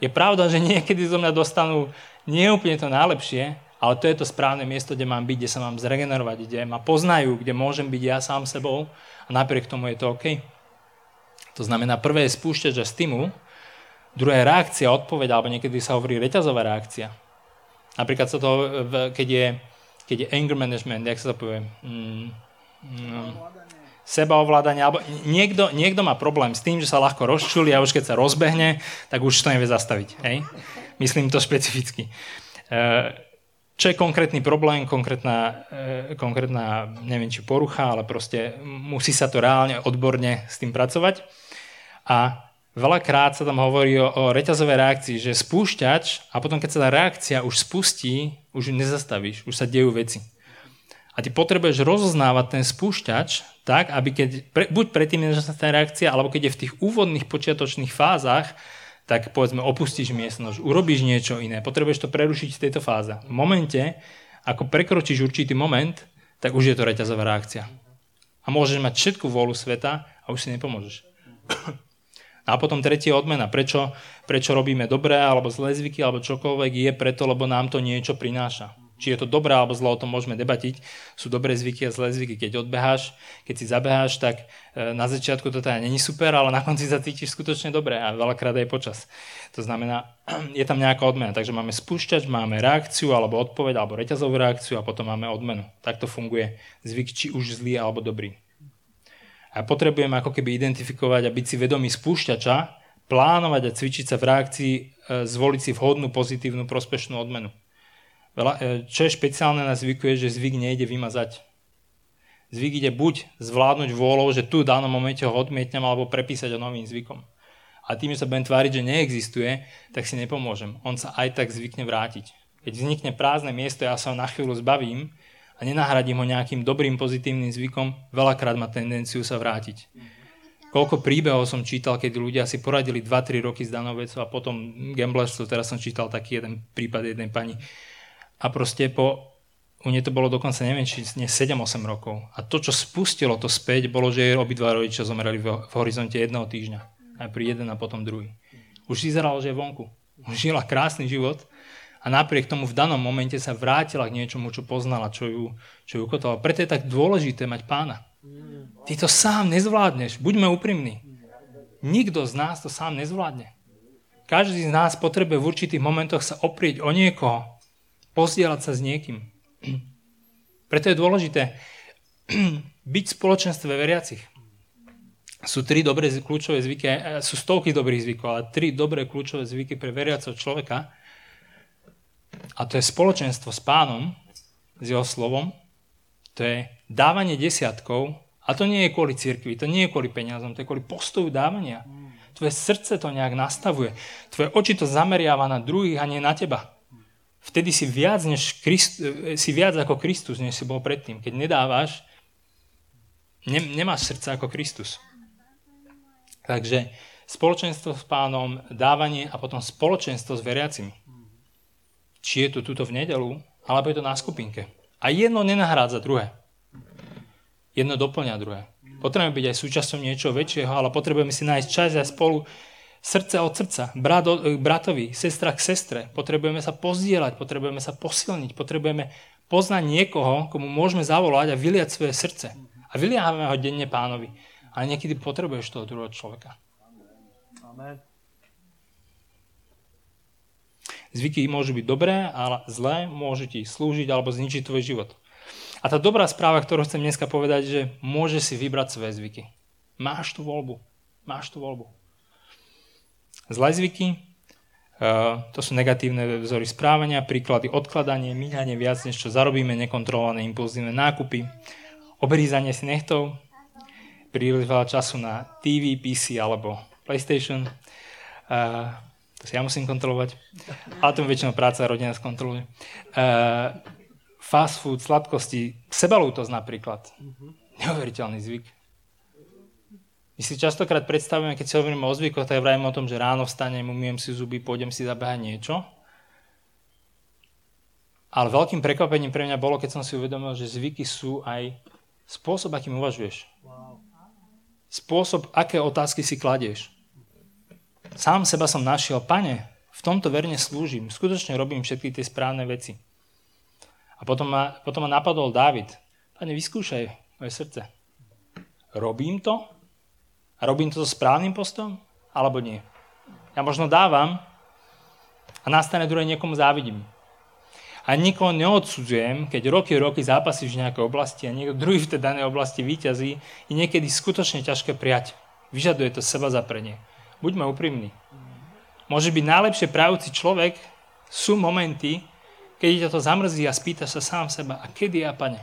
Je pravda, že niekedy zo mňa dostanú nie to najlepšie, ale to je to správne miesto, kde mám byť, kde sa mám zregenerovať, kde ma poznajú, kde môžem byť ja sám sebou a napriek tomu je to OK. To znamená, prvé je spúšťať, že stimul, druhé je reakcia, odpoveď, alebo niekedy sa hovorí reťazová reakcia. Napríklad sa to, keď je, keď je anger management, jak sa to povie? Mm, no sebaovládanie, alebo niekto, niekto má problém s tým, že sa ľahko rozčuli a už keď sa rozbehne, tak už to nevie zastaviť. Hej? Myslím to špecificky. E, čo je konkrétny problém, konkrétna, e, konkrétna, neviem či porucha, ale proste musí sa to reálne, odborne s tým pracovať. A veľakrát sa tam hovorí o, o reťazovej reakcii, že spúšťač a potom keď sa tá reakcia už spustí, už ju nezastavíš, už sa dejú veci. A ty potrebuješ rozoznávať ten spúšťač tak, aby keď, pre, buď predtým, než sa tá reakcia, alebo keď je v tých úvodných počiatočných fázach, tak povedzme opustíš miestnosť, urobíš niečo iné, potrebuješ to prerušiť v tejto fáze. V momente, ako prekročíš určitý moment, tak už je to reťazová reakcia. A môžeš mať všetku vôľu sveta a už si nepomôžeš. A potom tretie odmena. Prečo, prečo robíme dobré alebo zlé zvyky alebo čokoľvek je preto, lebo nám to niečo prináša. Či je to dobré alebo zlo, o tom môžeme debatiť. Sú dobré zvyky a zlé zvyky. Keď odbeháš, keď si zabeháš, tak e, na začiatku to teda není super, ale na konci sa cítiš skutočne dobre a veľakrát aj počas. To znamená, *clears throat* je tam nejaká odmena. Takže máme spúšťač, máme reakciu alebo odpoveď alebo reťazovú reakciu a potom máme odmenu. Takto funguje zvyk, či už zlý alebo dobrý. A potrebujeme ako keby identifikovať a byť si vedomý spúšťača, plánovať a cvičiť sa v reakcii, e, zvoliť si vhodnú, pozitívnu, prospešnú odmenu. E, čo je špeciálne na zvyku je, že zvyk nejde vymazať. Zvyk ide buď zvládnuť vôľou, že tu v danom momente ho odmietnem, alebo prepísať ho novým zvykom. A tým, že sa budem tváriť, že neexistuje, tak si nepomôžem. On sa aj tak zvykne vrátiť. Keď vznikne prázdne miesto, ja sa ho na chvíľu zbavím a nenahradím ho nejakým dobrým pozitívnym zvykom, veľakrát má tendenciu sa vrátiť. Koľko príbehov som čítal, keď ľudia si poradili 2-3 roky s danou vecou a potom gamblerstvo, teraz som čítal taký jeden prípad jednej pani, a proste po, u nej to bolo dokonca, neviem, či nie 7-8 rokov. A to, čo spustilo to späť, bolo, že jej obidva rodičia zomreli v, v horizonte jedného týždňa. Najprv jeden a potom druhý. Už vyzeralo, že je vonku. Žila krásny život a napriek tomu v danom momente sa vrátila k niečomu, čo poznala, čo ju, čo ju ukotala. Preto je tak dôležité mať pána. Ty to sám nezvládneš. Buďme úprimní. Nikto z nás to sám nezvládne. Každý z nás potrebuje v určitých momentoch sa oprieť o niekoho, pozdieľať sa s niekým. *clears throat* Preto je dôležité *clears throat* byť v spoločenstve veriacich. Sú tri dobré kľúčové zvyky, sú stovky dobrých zvykov, ale tri dobré kľúčové zvyky pre veriaceho človeka. A to je spoločenstvo s pánom, s jeho slovom, to je dávanie desiatkov, a to nie je kvôli cirkvi, to nie je kvôli peniazom, to je kvôli postoju dávania. Tvoje srdce to nejak nastavuje. Tvoje oči to zameriava na druhých a nie na teba. Vtedy si viac, než Christ, si viac ako Kristus, než si bol predtým. Keď nedávaš, ne, nemáš srdce ako Kristus. Takže spoločenstvo s pánom, dávanie a potom spoločenstvo s veriacimi. Či je to tuto v nedelu, alebo je to na skupinke. A jedno nenahrádza druhé. Jedno doplňa druhé. Potrebujeme byť aj súčasťou niečoho väčšieho, ale potrebujeme si nájsť čas aj spolu srdce od srdca, brat eh, bratovi, sestra k sestre. Potrebujeme sa pozdieľať, potrebujeme sa posilniť, potrebujeme poznať niekoho, komu môžeme zavolať a vyliať svoje srdce. A vyliávame ho denne pánovi. Ale niekedy potrebuješ toho druhého človeka. Amen. Zvyky môžu byť dobré, ale zlé môžu ti slúžiť alebo zničiť tvoj život. A tá dobrá správa, ktorú chcem dneska povedať, že môže si vybrať svoje zvyky. Máš tú voľbu. Máš tú voľbu. Zlé zvyky, uh, to sú negatívne vzory správania, príklady odkladanie, míňanie viac, než čo zarobíme, nekontrolované impulzívne nákupy, obrízanie si nechtov, príliš veľa času na TV, PC alebo PlayStation. Si ja musím kontrolovať. Ale to väčšinou práca a rodina skontroluje. Uh, fast food, sladkosti, sebalútosť napríklad. Mm-hmm. Neuveriteľný zvyk. My si častokrát predstavujeme, keď si hovoríme o zvykoch, tak vravíme o tom, že ráno vstanem, umiem si zuby, pôjdem si zabehať niečo. Ale veľkým prekvapením pre mňa bolo, keď som si uvedomil, že zvyky sú aj spôsob, akým uvažuješ. Spôsob, aké otázky si kladieš. Sám seba som našiel, pane, v tomto verne slúžim, skutočne robím všetky tie správne veci. A potom ma, potom ma napadol Dávid. Pane, vyskúšaj moje srdce. Robím to? A robím to so správnym postom? Alebo nie? Ja možno dávam a na strane druhej niekomu závidím. A nikoho neodsudzujem, keď roky roky zápasíš v nejakej oblasti a niekto druhý v tej danej oblasti výťazí, je niekedy skutočne ťažké prijať. Vyžaduje to seba zaprenie. Buďme úprimní. Môže byť najlepšie prajúci človek, sú momenty, keď ťa to zamrzí a spýtaš sa sám seba, a kedy ja, pane?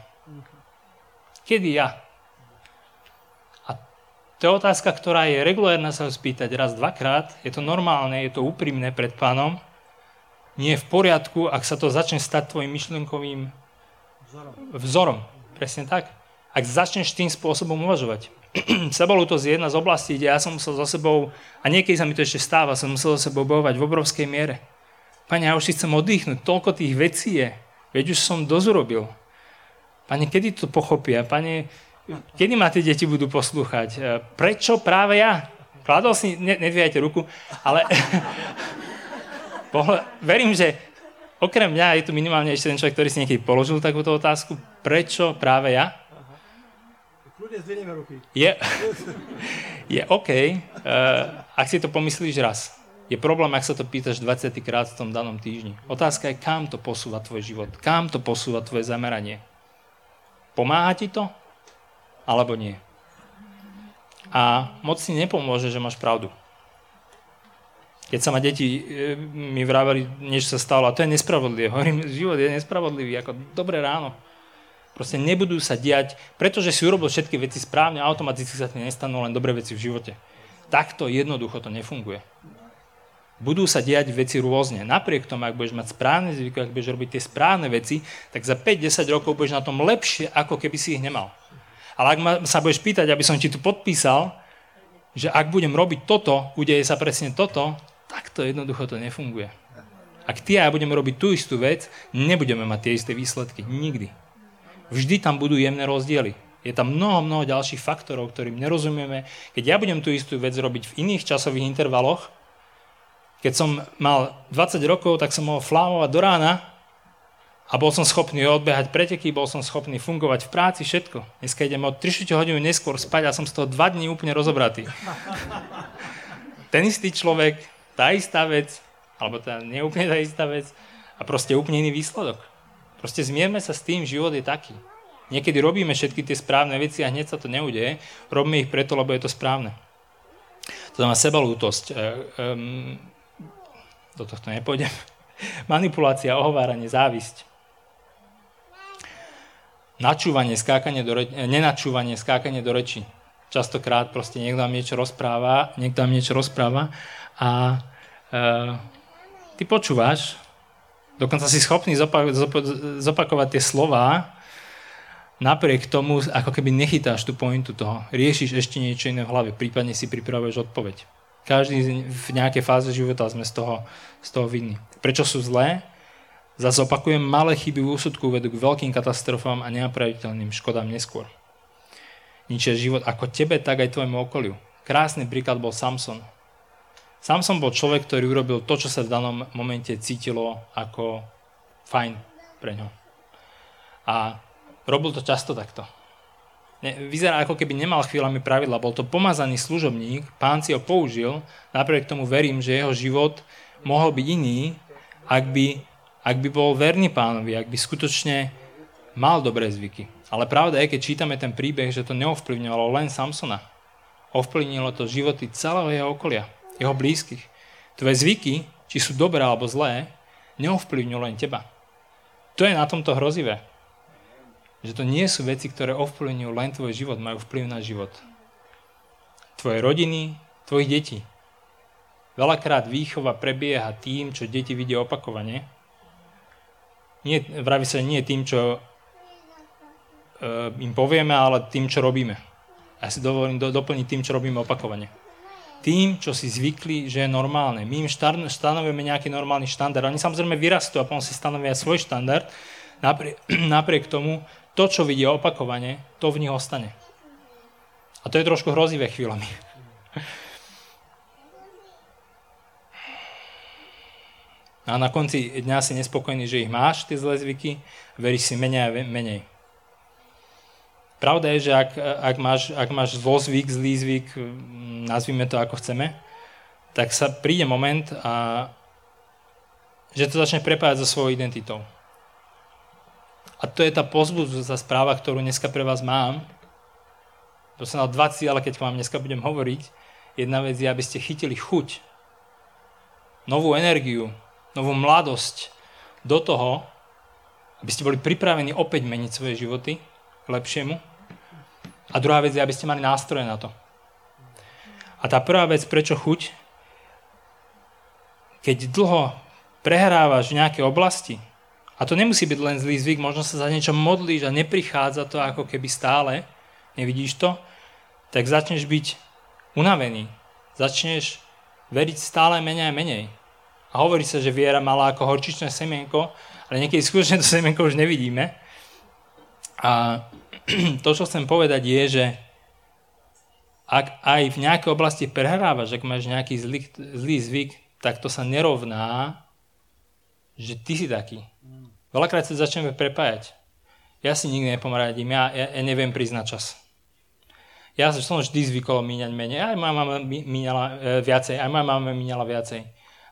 Kedy ja? A to je otázka, ktorá je regulárna sa ho spýtať raz, dvakrát. Je to normálne, je to úprimné pred pánom. Nie je v poriadku, ak sa to začne stať tvojim myšlienkovým vzorom. vzorom. Presne tak. Ak začneš tým spôsobom uvažovať. *clears throat* Sebolútosť je jedna z oblastí, kde ja som musel so sebou, a niekedy sa mi to ešte stáva, som musel so sebou bojovať v obrovskej miere Pane, ja už si chcem oddychnúť, toľko tých vecí je. Veď už som dosť urobil. Pane, kedy to pochopia? Pane, kedy ma tie deti budú poslúchať? E, prečo práve ja? Kladol si, ne, nedvíjajte ruku, ale *laughs* verím, že okrem mňa je tu minimálne ešte ten človek, ktorý si niekedy položil takúto otázku. Prečo práve ja? Je, *laughs* je OK, uh, ak si to pomyslíš raz. Je problém, ak sa to pýtaš 20 krát v tom danom týždni. Otázka je, kam to posúva tvoj život, kam to posúva tvoje zameranie. Pomáha ti to? Alebo nie? A moc si nepomôže, že máš pravdu. Keď sa ma deti e, mi vraveli, niečo sa stalo, a to je nespravodlivé. *laughs* Hovorím, život je nespravodlivý, ako dobré ráno. Proste nebudú sa diať, pretože si urobil všetky veci správne, automaticky sa ti nestanú len dobré veci v živote. Takto jednoducho to nefunguje budú sa diať veci rôzne. Napriek tomu, ak budeš mať správne zvyky, ak budeš robiť tie správne veci, tak za 5-10 rokov budeš na tom lepšie, ako keby si ich nemal. Ale ak ma, sa budeš pýtať, aby som ti tu podpísal, že ak budem robiť toto, udeje sa presne toto, tak to jednoducho to nefunguje. Ak ty a ja budeme robiť tú istú vec, nebudeme mať tie isté výsledky. Nikdy. Vždy tam budú jemné rozdiely. Je tam mnoho, mnoho ďalších faktorov, ktorým nerozumieme. Keď ja budem tú istú vec robiť v iných časových intervaloch, keď som mal 20 rokov, tak som mohol flámovať do rána a bol som schopný odbehať preteky, bol som schopný fungovať v práci, všetko. Dneska idem od 3 hodinu neskôr spať a som z toho 2 dní úplne rozobratý. Ten istý človek, tá istá vec, alebo tá neúplne tá istá vec a proste úplne iný výsledok. Proste zmierme sa s tým, život je taký. Niekedy robíme všetky tie správne veci a hneď sa to neudeje. Robíme ich preto, lebo je to správne. To znamená sebalútosť. Um, do tohto nepôjdem. *laughs* Manipulácia, ohováranie, závisť. Načúvanie, skákanie do reči, nenačúvanie, skákanie do reči. Častokrát proste niekto vám niečo rozpráva, niekto vám niečo rozpráva a e, ty počúvaš, dokonca si schopný zopak, zopakovať tie slova, napriek tomu, ako keby nechytáš tú pointu toho. Riešiš ešte niečo iné v hlave, prípadne si pripravuješ odpoveď. Každý v nejakej fáze života sme z toho, z toho vinní. Prečo sú zlé? Zase opakujem, malé chyby v úsudku vedú k veľkým katastrofám a nenapraviteľným škodám neskôr. Ničia život ako tebe, tak aj tvojmu okoliu. Krásny príklad bol Samson. Samson bol človek, ktorý urobil to, čo sa v danom momente cítilo ako fajn pre ňo. A robil to často takto vyzerá ako keby nemal chvíľami pravidla. Bol to pomazaný služobník, pán si ho použil, napriek tomu verím, že jeho život mohol byť iný ak by, ak by bol verný pánovi, ak by skutočne mal dobré zvyky. Ale pravda je, keď čítame ten príbeh, že to neovplyvňovalo len Samsona. Ovplyvnilo to životy celého jeho okolia, jeho blízkych. Tvoje zvyky, či sú dobré alebo zlé, neovplyvňujú len teba. To je na tomto hrozivé. Že to nie sú veci, ktoré ovplyvňujú len tvoj život, majú vplyv na život. Tvoje rodiny, tvojich detí. Veľakrát výchova prebieha tým, čo deti vidia opakovane. Nie, vraví sa nie tým, čo im povieme, ale tým, čo robíme. Ja si dovolím do, doplniť tým, čo robíme opakovane. Tým, čo si zvykli, že je normálne. My im stanovíme nejaký normálny štandard. Oni samozrejme vyrastú a potom si stanovia svoj štandard. Napriek, *clears throat* napriek tomu, to, čo vidia opakovane, to v nich ostane. A to je trošku hrozivé chvíľami. *laughs* A na konci dňa si nespokojný, že ich máš, tie zlé zvyky, veríš si menej a menej. Pravda je, že ak, ak, máš, ak máš zlozvyk, zlý zvyk, nazvime to ako chceme, tak sa príde moment, a, že to začne prepájať so svojou identitou. A to je tá pozbudzujúca správa, ktorú dneska pre vás mám. To som dal dva cieľe, keď vám dneska budem hovoriť. Jedna vec je, aby ste chytili chuť, novú energiu, novú mladosť do toho, aby ste boli pripravení opäť meniť svoje životy k lepšiemu. A druhá vec je, aby ste mali nástroje na to. A tá prvá vec, prečo chuť? Keď dlho prehrávaš v nejakej oblasti, a to nemusí byť len zlý zvyk, možno sa za niečo modlíš a neprichádza to ako keby stále, nevidíš to, tak začneš byť unavený. Začneš veriť stále menej a menej. A hovorí sa, že viera mala ako horčičné semienko, ale niekedy skutočne to semienko už nevidíme. A *clears throat* to, čo chcem povedať, je, že ak aj v nejakej oblasti prehrávaš, ak máš nejaký zlý, zlý zvyk, tak to sa nerovná, že ty si taký. Veľakrát sa začneme prepájať. Ja si nikdy nepomoradím, ja, ja, ja neviem priznať čas. Ja som vždy zvykol míňať menej, aj moja mama míňala e, viacej, aj moja mama míňala viacej.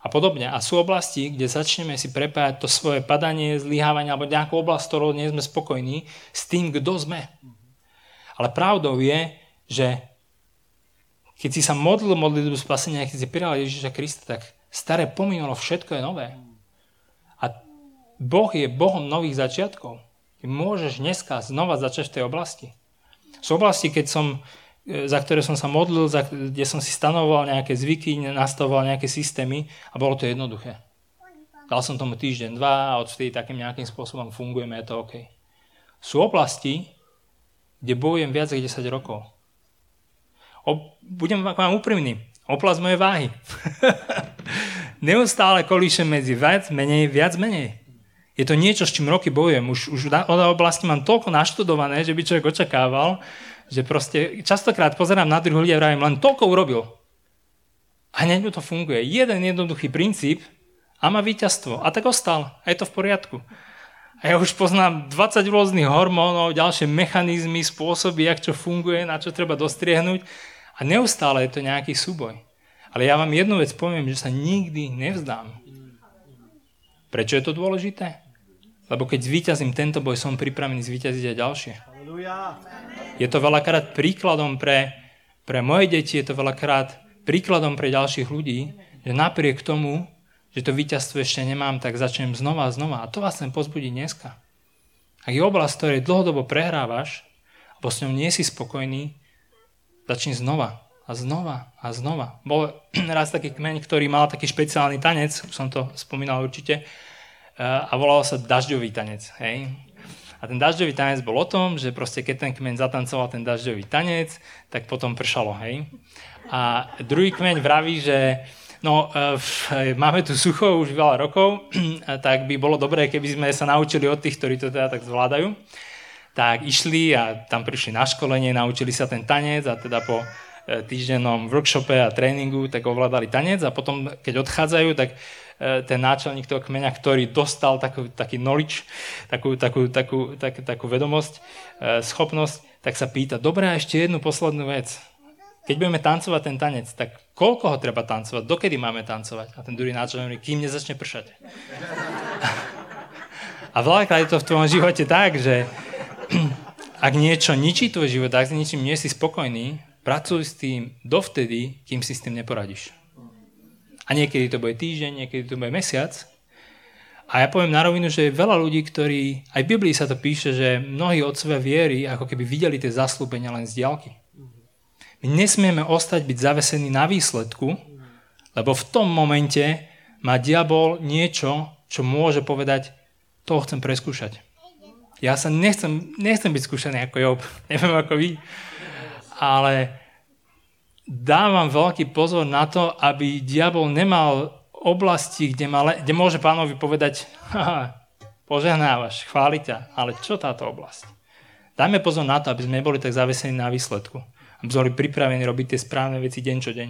A podobne. A sú oblasti, kde začneme si prepájať to svoje padanie, zlyhávanie alebo nejakú oblasť, ktorou nie sme spokojní s tým, kto sme. Ale pravdou je, že keď si sa modlil modlitbu spasenia, keď si prijal Ježiša Krista, tak staré pominulo, všetko je nové. Boh je Bohom nových začiatkov. Ty môžeš dneska znova začať v tej oblasti. Sú oblasti, keď som, za ktoré som sa modlil, za, kde som si stanoval nejaké zvyky, nastavoval nejaké systémy a bolo to jednoduché. Dal som tomu týždeň, dva a odvtedy takým nejakým spôsobom fungujeme, je to OK. Sú oblasti, kde bojujem viac ako 10 rokov. O, budem vám úprimný. Oblasť mojej váhy. *laughs* Neustále kolíšem medzi viac, menej, viac, menej. Je to niečo, s čím roky bojujem. Už, už od oblasti mám toľko naštudované, že by človek očakával, že proste častokrát pozerám na druhých ľudí a vravím, len toľko urobil. A hneď mu to funguje. Jeden jednoduchý princíp a má víťazstvo. A tak ostal. A je to v poriadku. A ja už poznám 20 rôznych hormónov, ďalšie mechanizmy, spôsoby, jak čo funguje, na čo treba dostriehnúť. A neustále je to nejaký súboj. Ale ja vám jednu vec poviem, že sa nikdy nevzdám. Prečo je to dôležité? Lebo keď zvíťazím tento boj, som pripravený zvíťaziť aj ďalšie. Je to veľakrát príkladom pre, pre moje deti, je to veľakrát príkladom pre ďalších ľudí, že napriek tomu, že to víťazstvo ešte nemám, tak začnem znova a znova. A to vás chcem pozbudiť dneska. Ak je oblasť, ktorej dlhodobo prehrávaš, alebo s ňou nie si spokojný, začni znova a znova a znova. Bol *clears throat* raz taký kmeň, ktorý mal taký špeciálny tanec, už som to spomínal určite, a volal sa dažďový tanec. Hej? A ten dažďový tanec bol o tom, že proste keď ten kmeň zatancoval ten dažďový tanec, tak potom pršalo. Hej? A druhý kmeň vraví, že no, e, máme tu sucho už veľa rokov, *clears throat* tak by bolo dobré, keby sme sa naučili od tých, ktorí to teda tak zvládajú. Tak išli a tam prišli na školenie, naučili sa ten tanec a teda po E, týždennom workshope a tréningu, tak ovládali tanec a potom, keď odchádzajú, tak ten náčelník toho kmeňa, ktorý dostal takú, taký knowledge, takú, takú, takú, tak, takú vedomosť, e, schopnosť, tak sa pýta, dobré, a ešte jednu poslednú vec. keď budeme tancovať ten tanec, tak koľko ho treba tancovať, dokedy máme tancovať? A ten druhý náčelník kým nezačne pršať. *laughs* A veľakrát je to v tvojom živote tak, že *clears throat* ak niečo ničí tvoj život, ak s ničím nie si spokojný, pracuj s tým dovtedy, kým si s tým neporadíš. A niekedy to bude týždeň, niekedy to bude mesiac. A ja poviem na rovinu, že je veľa ľudí, ktorí, aj v Biblii sa to píše, že mnohí otcovia viery ako keby videli tie zaslúbenia len z diálky. My nesmieme ostať byť zavesení na výsledku, lebo v tom momente má diabol niečo, čo môže povedať, toho chcem preskúšať. Ja sa nechcem, nechcem byť skúšaný ako Job, *laughs* neviem ako vy, ale dávam veľký pozor na to, aby diabol nemal oblasti, kde, má, kde môže pánovi povedať, požehnávaš, chváli ťa, ale čo táto oblasť? Dajme pozor na to, aby sme neboli tak zavesení na výsledku aby sme boli pripravení robiť tie správne veci deň čo deň.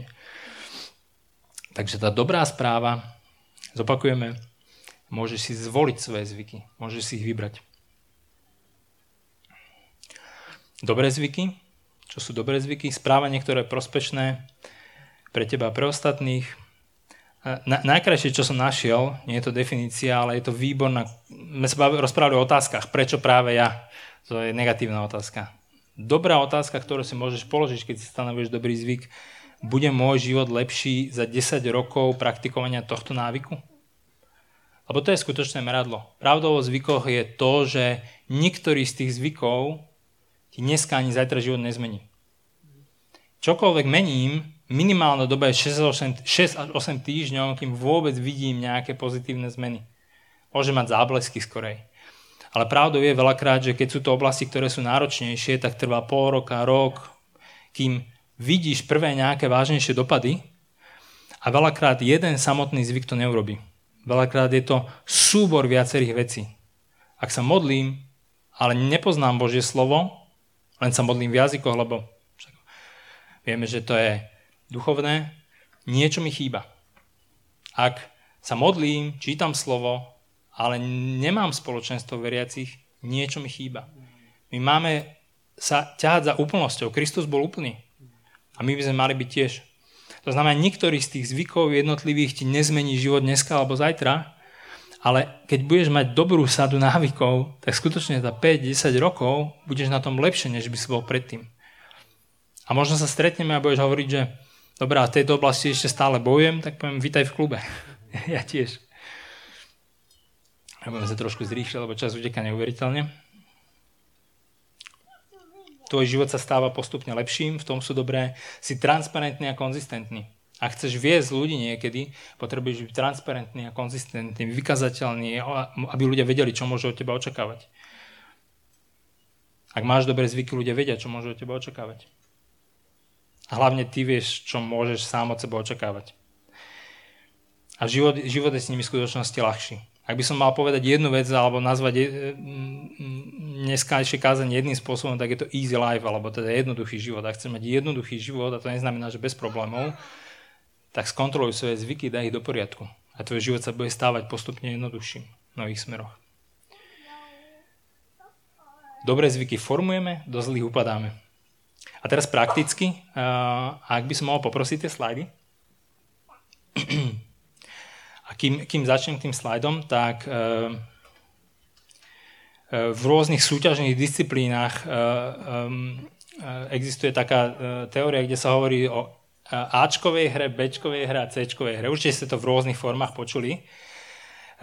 Takže tá dobrá správa, zopakujeme, môžeš si zvoliť svoje zvyky, môžeš si ich vybrať. Dobré zvyky, čo sú dobré zvyky, správanie, ktoré je prospešné pre teba a pre ostatných. Na, najkrajšie, čo som našiel, nie je to definícia, ale je to výborná. My sa rozprávali o otázkach, prečo práve ja. To je negatívna otázka dobrá otázka, ktorú si môžeš položiť, keď si stanovuješ dobrý zvyk. Bude môj život lepší za 10 rokov praktikovania tohto návyku? Lebo to je skutočné meradlo. Pravdou o zvykoch je to, že niektorý z tých zvykov ti dneska ani zajtra život nezmení. Čokoľvek mením, minimálna doba je 6 až 8 týždňov, kým vôbec vidím nejaké pozitívne zmeny. Môže mať záblesky skorej. Ale pravdou je veľakrát, že keď sú to oblasti, ktoré sú náročnejšie, tak trvá pol roka, rok, kým vidíš prvé nejaké vážnejšie dopady a veľakrát jeden samotný zvyk to neurobi. Veľakrát je to súbor viacerých vecí. Ak sa modlím, ale nepoznám Božie slovo, len sa modlím v jazykoch, lebo vieme, že to je duchovné, niečo mi chýba. Ak sa modlím, čítam slovo, ale nemám spoločenstvo veriacich, niečo mi chýba. My máme sa ťahať za úplnosťou. Kristus bol úplný. A my by sme mali byť tiež. To znamená, niektorý z tých zvykov jednotlivých ti nezmení život dneska alebo zajtra, ale keď budeš mať dobrú sadu návykov, tak skutočne za 5-10 rokov budeš na tom lepšie, než by si bol predtým. A možno sa stretneme a budeš hovoriť, že dobrá, v tejto oblasti ešte stále bojujem, tak poviem, vítaj v klube. *laughs* ja tiež. Ja budem sa trošku zrýchliť, lebo čas uteká neuveriteľne. Tvoj život sa stáva postupne lepším, v tom sú dobré. Si transparentný a konzistentný. Ak chceš viesť ľudí niekedy, potrebuješ byť transparentný a konzistentný, vykazateľný, aby ľudia vedeli, čo môžu od teba očakávať. Ak máš dobré zvyky, ľudia vedia, čo môžu od teba očakávať. A hlavne ty vieš, čo môžeš sám od seba očakávať. A život, život je s nimi v skutočnosti ľahší. Ak by som mal povedať jednu vec alebo nazvať e, dneskajšie kázanie jedným spôsobom, tak je to easy life, alebo teda jednoduchý život. Ak chceš mať jednoduchý život, a to neznamená, že bez problémov, tak skontroluj svoje zvyky, daj ich do poriadku. A tvoj život sa bude stávať postupne jednoduchším v nových smeroch. Dobré zvyky formujeme, do zlých upadáme. A teraz prakticky, ak by som mohol poprosiť tie slajdy. *clears throat* A kým, kým začnem tým slajdom, tak e, e, v rôznych súťažných disciplínach e, existuje taká teória, kde sa hovorí o Ačkovej hre, Bčkovej hre a Cčkovej hre. Určite ste to v rôznych formách počuli.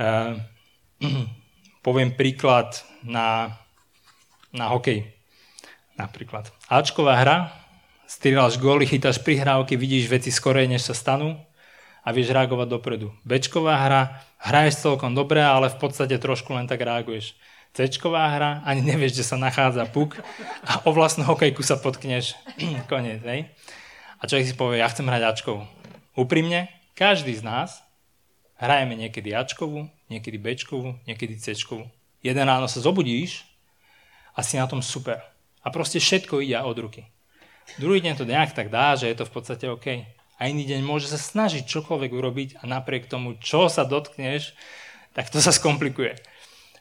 *clears throat* Poviem príklad na, na hokej. Napríklad. Ačková hra, strieľaš góly, chytáš prihrávky, vidíš veci skorej, než sa stanú a vieš reagovať dopredu. Bčková hra, hraješ celkom dobre, ale v podstate trošku len tak reaguješ. Cčková hra, ani nevieš, kde sa nachádza puk a o vlastnú hokejku sa potkneš. *clears throat* Koniec, hej? A človek si povie, ja chcem hrať Ačkovú. Úprimne, každý z nás hrajeme niekedy Ačkovú, niekedy Bčkovú, niekedy Cčkovú. Jeden ráno sa zobudíš a si na tom super. A proste všetko ide od ruky. Druhý deň to nejak tak dá, že je to v podstate OK a iný deň môže sa snažiť čokoľvek urobiť a napriek tomu, čo sa dotkneš, tak to sa skomplikuje.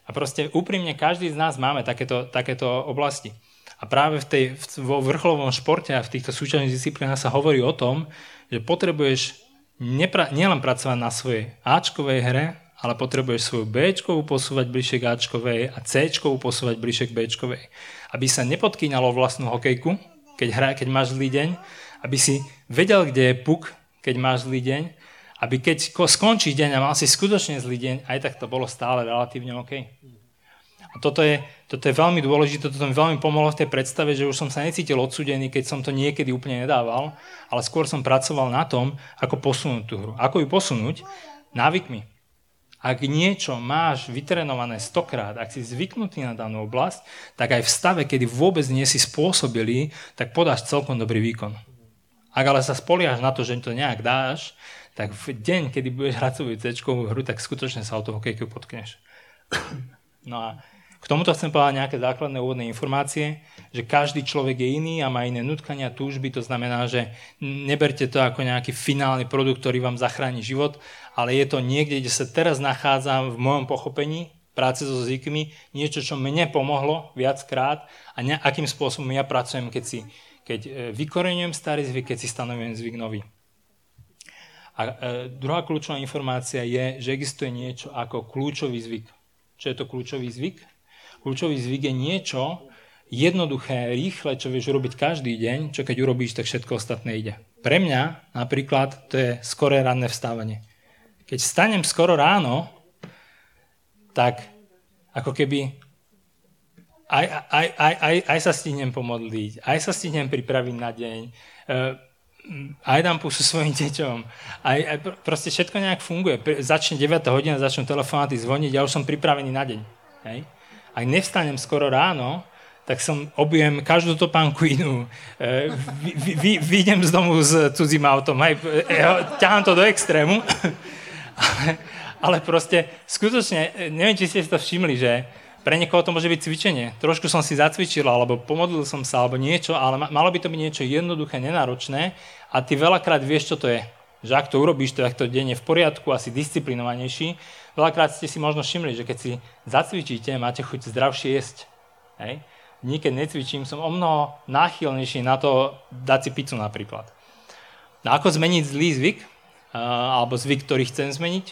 A proste úprimne každý z nás máme takéto, takéto oblasti. A práve v tej, vo vrcholovom športe a v týchto súčasných disciplínach sa hovorí o tom, že potrebuješ nepra- nielen pracovať na svojej Ačkovej hre, ale potrebuješ svoju Bčkovú posúvať bližšie k Ačkovej a Cčkovú posúvať bližšie k Bčkovej. Aby sa nepodkýnalo vlastnú hokejku, keď, hra, keď máš zlý deň, aby si vedel, kde je puk, keď máš zlý deň, aby keď skončí deň a mal si skutočne zlý deň, aj tak to bolo stále relatívne OK. A toto je, toto je veľmi dôležité, toto mi veľmi pomohlo v tej predstave, že už som sa necítil odsudený, keď som to niekedy úplne nedával, ale skôr som pracoval na tom, ako posunúť tú hru. Ako ju posunúť? Návykmi. Ak niečo máš vytrenované stokrát, ak si zvyknutý na danú oblasť, tak aj v stave, kedy vôbec nie si spôsobili, tak podáš celkom dobrý výkon. Ak ale sa spoliaš na to, že to nejak dáš, tak v deň, kedy budeš hrať svoju c hru, tak skutočne sa o toho hokejku potkneš. No a k tomuto chcem povedať nejaké základné úvodné informácie, že každý človek je iný a má iné nutkania, túžby, to znamená, že neberte to ako nejaký finálny produkt, ktorý vám zachráni život, ale je to niekde, kde sa teraz nachádzam v mojom pochopení práce so zvykmi, niečo, čo mne pomohlo viackrát a ne, akým spôsobom ja pracujem, keď, si, keď e, vykoreňujem starý zvyk, keď si stanovujem zvyk nový. A e, druhá kľúčová informácia je, že existuje niečo ako kľúčový zvyk. Čo je to kľúčový zvyk? Kľúčový zvyk je niečo jednoduché, rýchle, čo vieš urobiť každý deň, čo keď urobíš, tak všetko ostatné ide. Pre mňa napríklad to je skoré ranné vstávanie. Keď stanem skoro ráno, tak ako keby aj, aj, aj, aj, aj sa stihnem pomodliť, aj sa stihnem pripraviť na deň, eh, aj dám pusu svojim deťom, aj, aj proste všetko nejak funguje. Začne 9 hodina, začnú telefonáty zvoniť, ja už som pripravený na deň. Hej? Ak nevstanem skoro ráno, tak som objem každú topánku inú. E, vy, vy, vyjdem z domu s cudzím autom, aj, e, ťahám to do extrému. *laughs* ale, proste, skutočne, neviem, či ste si to všimli, že pre niekoho to môže byť cvičenie. Trošku som si zacvičil, alebo pomodlil som sa, alebo niečo, ale malo by to byť niečo jednoduché, nenáročné a ty veľakrát vieš, čo to je. Že ak to urobíš, to, ak to deň je v poriadku, asi disciplinovanejší, Veľakrát ste si možno všimli, že keď si zacvičíte, máte chuť zdravšie jesť. Hej? Dní, necvičím, som o mnoho náchylnejší na to dať si pizzu napríklad. No ako zmeniť zlý zvyk, alebo zvyk, ktorý chcem zmeniť?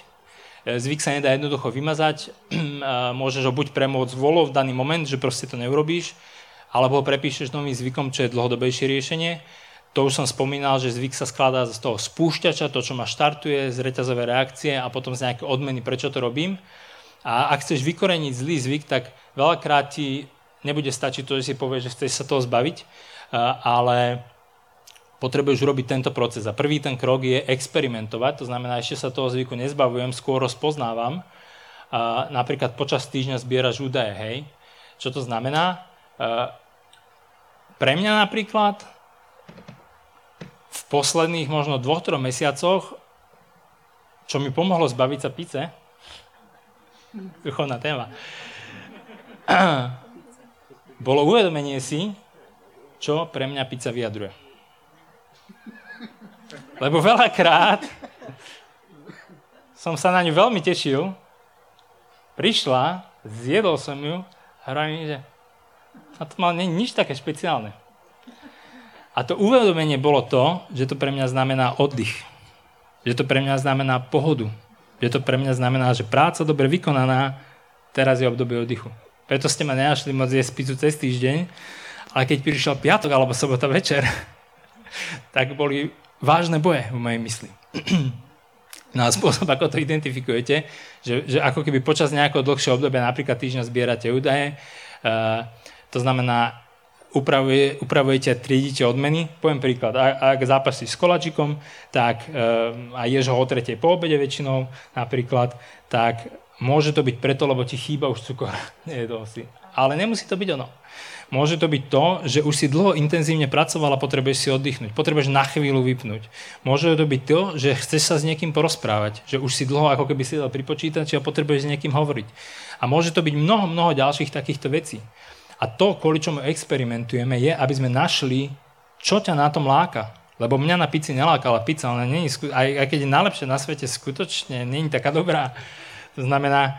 E, zvyk sa nedá jednoducho vymazať, *clears throat* môžeš ho buď premôcť volou v daný moment, že proste to neurobíš, alebo ho prepíšeš novým zvykom, čo je dlhodobejšie riešenie to už som spomínal, že zvyk sa skladá z toho spúšťača, to, čo ma štartuje, z reťazové reakcie a potom z nejaké odmeny, prečo to robím. A ak chceš vykoreniť zlý zvyk, tak veľakrát ti nebude stačiť to, že si povieš, že chceš sa toho zbaviť, ale potrebuješ urobiť tento proces. A prvý ten krok je experimentovať, to znamená, ešte sa toho zvyku nezbavujem, skôr rozpoznávam. Napríklad počas týždňa zbieraš údaje, hej. Čo to znamená? Pre mňa napríklad posledných možno dvoch, troch mesiacoch, čo mi pomohlo zbaviť sa pice, duchovná téma, *clears throat* bolo uvedomenie si, čo pre mňa pizza vyjadruje. Lebo veľakrát som sa na ňu veľmi tešil, prišla, zjedol som ju a hovorím, že a to mal nič také špeciálne. A to uvedomenie bolo to, že to pre mňa znamená oddych. Že to pre mňa znamená pohodu. Že to pre mňa znamená, že práca dobre vykonaná, teraz je obdobie oddychu. Preto ste ma nenašli moc jesť pizzu cez týždeň, ale keď prišiel piatok alebo sobota večer, *laughs* tak boli vážne boje v mojej mysli. *clears throat* No a spôsob, ako to identifikujete, že, že ako keby počas nejakého dlhšieho obdobia, napríklad týždňa zbierate údaje, uh, to znamená, upravuje, upravujete a triedite odmeny. Poviem príklad, ak zápasíš s kolačikom, tak e, a ješ ho o tretej po obede väčšinou napríklad, tak môže to byť preto, lebo ti chýba už cukor. *laughs* Nejedol si. Ale nemusí to byť ono. Môže to byť to, že už si dlho intenzívne pracoval a potrebuješ si oddychnúť. Potrebuješ na chvíľu vypnúť. Môže to byť to, že chceš sa s niekým porozprávať. Že už si dlho ako keby si pri počítači a potrebuješ s niekým hovoriť. A môže to byť mnoho, mnoho ďalších takýchto vecí. A to, kvôli čomu experimentujeme, je, aby sme našli, čo ťa na tom láka. Lebo mňa na pici nelákala pizza, ale nie aj, aj keď je najlepšie na svete, skutočne je taká dobrá. To znamená,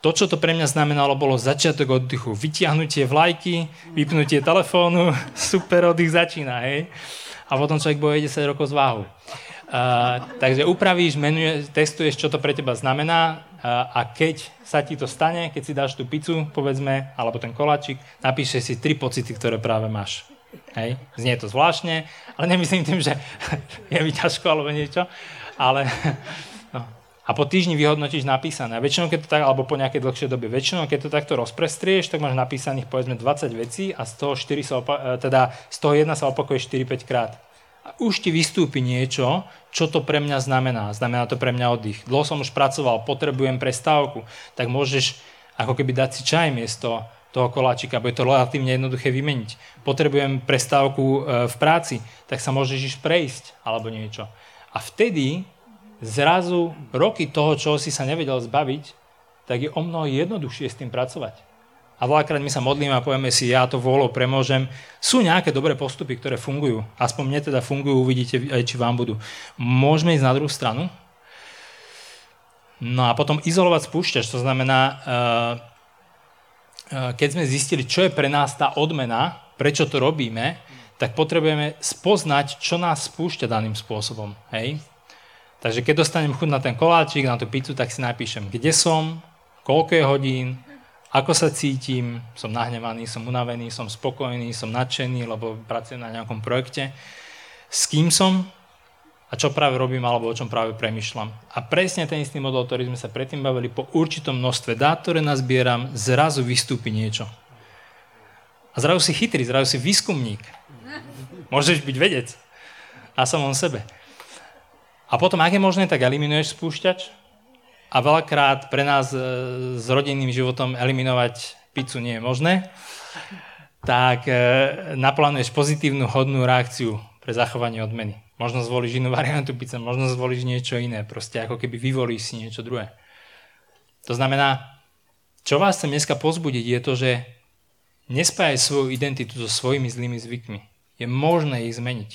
To, čo to pre mňa znamenalo, bolo začiatok oddychu. Vytiahnutie vlajky, vypnutie telefónu, *laughs* super oddych začína, hej. A potom človek boje 10 rokov z váhu. Uh, takže upravíš, menuje, testuješ, čo to pre teba znamená uh, a keď sa ti to stane, keď si dáš tú pizzu, povedzme, alebo ten koláčik, napíšeš si tri pocity, ktoré práve máš. Hej? Znie to zvláštne, ale nemyslím tým, že *laughs* je mi ťažko alebo niečo, ale *laughs* a po týždni vyhodnotíš napísané. A väčšinou, keď to tak, alebo po nejakej dlhšej dobe, väčšinou, keď to takto rozprestrieš, tak máš napísaných povedzme 20 vecí a z toho, 4 sa opa- e, teda, z toho jedna sa opakuje 4-5 krát. Už ti vystúpi niečo, čo to pre mňa znamená. Znamená to pre mňa oddych. Dlho som už pracoval, potrebujem prestávku, tak môžeš ako keby dať si čaj miesto toho koláčika, bude to relatívne jednoduché vymeniť. Potrebujem prestávku e, v práci, tak sa môžeš ísť prejsť alebo niečo. A vtedy zrazu roky toho, čo si sa nevedel zbaviť, tak je o mnoho jednoduchšie s tým pracovať. A veľakrát my sa modlíme a povieme si, ja to vôľou premôžem. Sú nejaké dobré postupy, ktoré fungujú. Aspoň mne teda fungujú, uvidíte aj, či vám budú. Môžeme ísť na druhú stranu. No a potom izolovať spúšťač, to znamená, uh, uh, keď sme zistili, čo je pre nás tá odmena, prečo to robíme, tak potrebujeme spoznať, čo nás spúšťa daným spôsobom. Hej? Takže keď dostanem chuť na ten koláčik, na tú pizzu, tak si napíšem, kde som, koľko je hodín, ako sa cítim, som nahnevaný, som unavený, som spokojný, som nadšený, lebo pracujem na nejakom projekte, s kým som a čo práve robím alebo o čom práve premyšľam. A presne ten istý model, ktorý sme sa predtým bavili, po určitom množstve dát, ktoré nazbieram, zrazu vystúpi niečo. A zrazu si chytrý, zrazu si výskumník. Môžeš byť vedec na samom sebe. A potom, ak je možné, tak eliminuješ spúšťač. A veľakrát pre nás e, s rodinným životom eliminovať pizzu nie je možné. Tak e, naplánuješ pozitívnu hodnú reakciu pre zachovanie odmeny. Možno zvolíš inú variantu pizza, možno zvolíš niečo iné. Proste ako keby vyvolíš si niečo druhé. To znamená, čo vás chcem dneska pozbudiť, je to, že nespájaj svoju identitu so svojimi zlými zvykmi. Je možné ich zmeniť.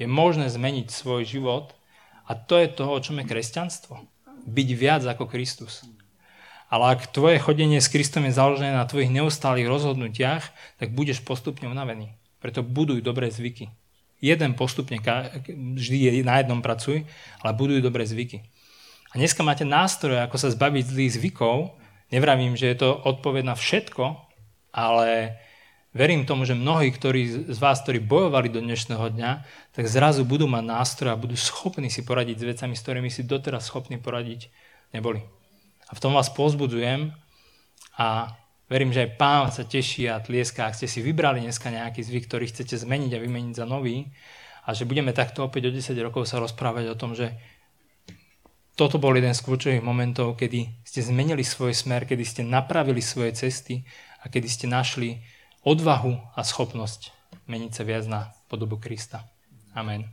Je možné zmeniť svoj život a to je to, o čom je kresťanstvo. Byť viac ako Kristus. Ale ak tvoje chodenie s Kristom je založené na tvojich neustálých rozhodnutiach, tak budeš postupne unavený. Preto buduj dobré zvyky. Jeden postupne, vždy na jednom pracuj, ale buduj dobré zvyky. A dneska máte nástroje, ako sa zbaviť zlých zvykov. Nevravím, že je to odpoveď na všetko, ale verím tomu, že mnohí ktorí z vás, ktorí bojovali do dnešného dňa, tak zrazu budú mať nástroje a budú schopní si poradiť s vecami, s ktorými si doteraz schopní poradiť neboli. A v tom vás pozbudzujem a verím, že aj pán sa teší a tlieská, ak ste si vybrali dneska nejaký zvyk, ktorý chcete zmeniť a vymeniť za nový a že budeme takto opäť o 10 rokov sa rozprávať o tom, že toto bol jeden z kľúčových momentov, kedy ste zmenili svoj smer, kedy ste napravili svoje cesty a kedy ste našli odvahu a schopnosť meniť sa viac na podobu Krista. Amen.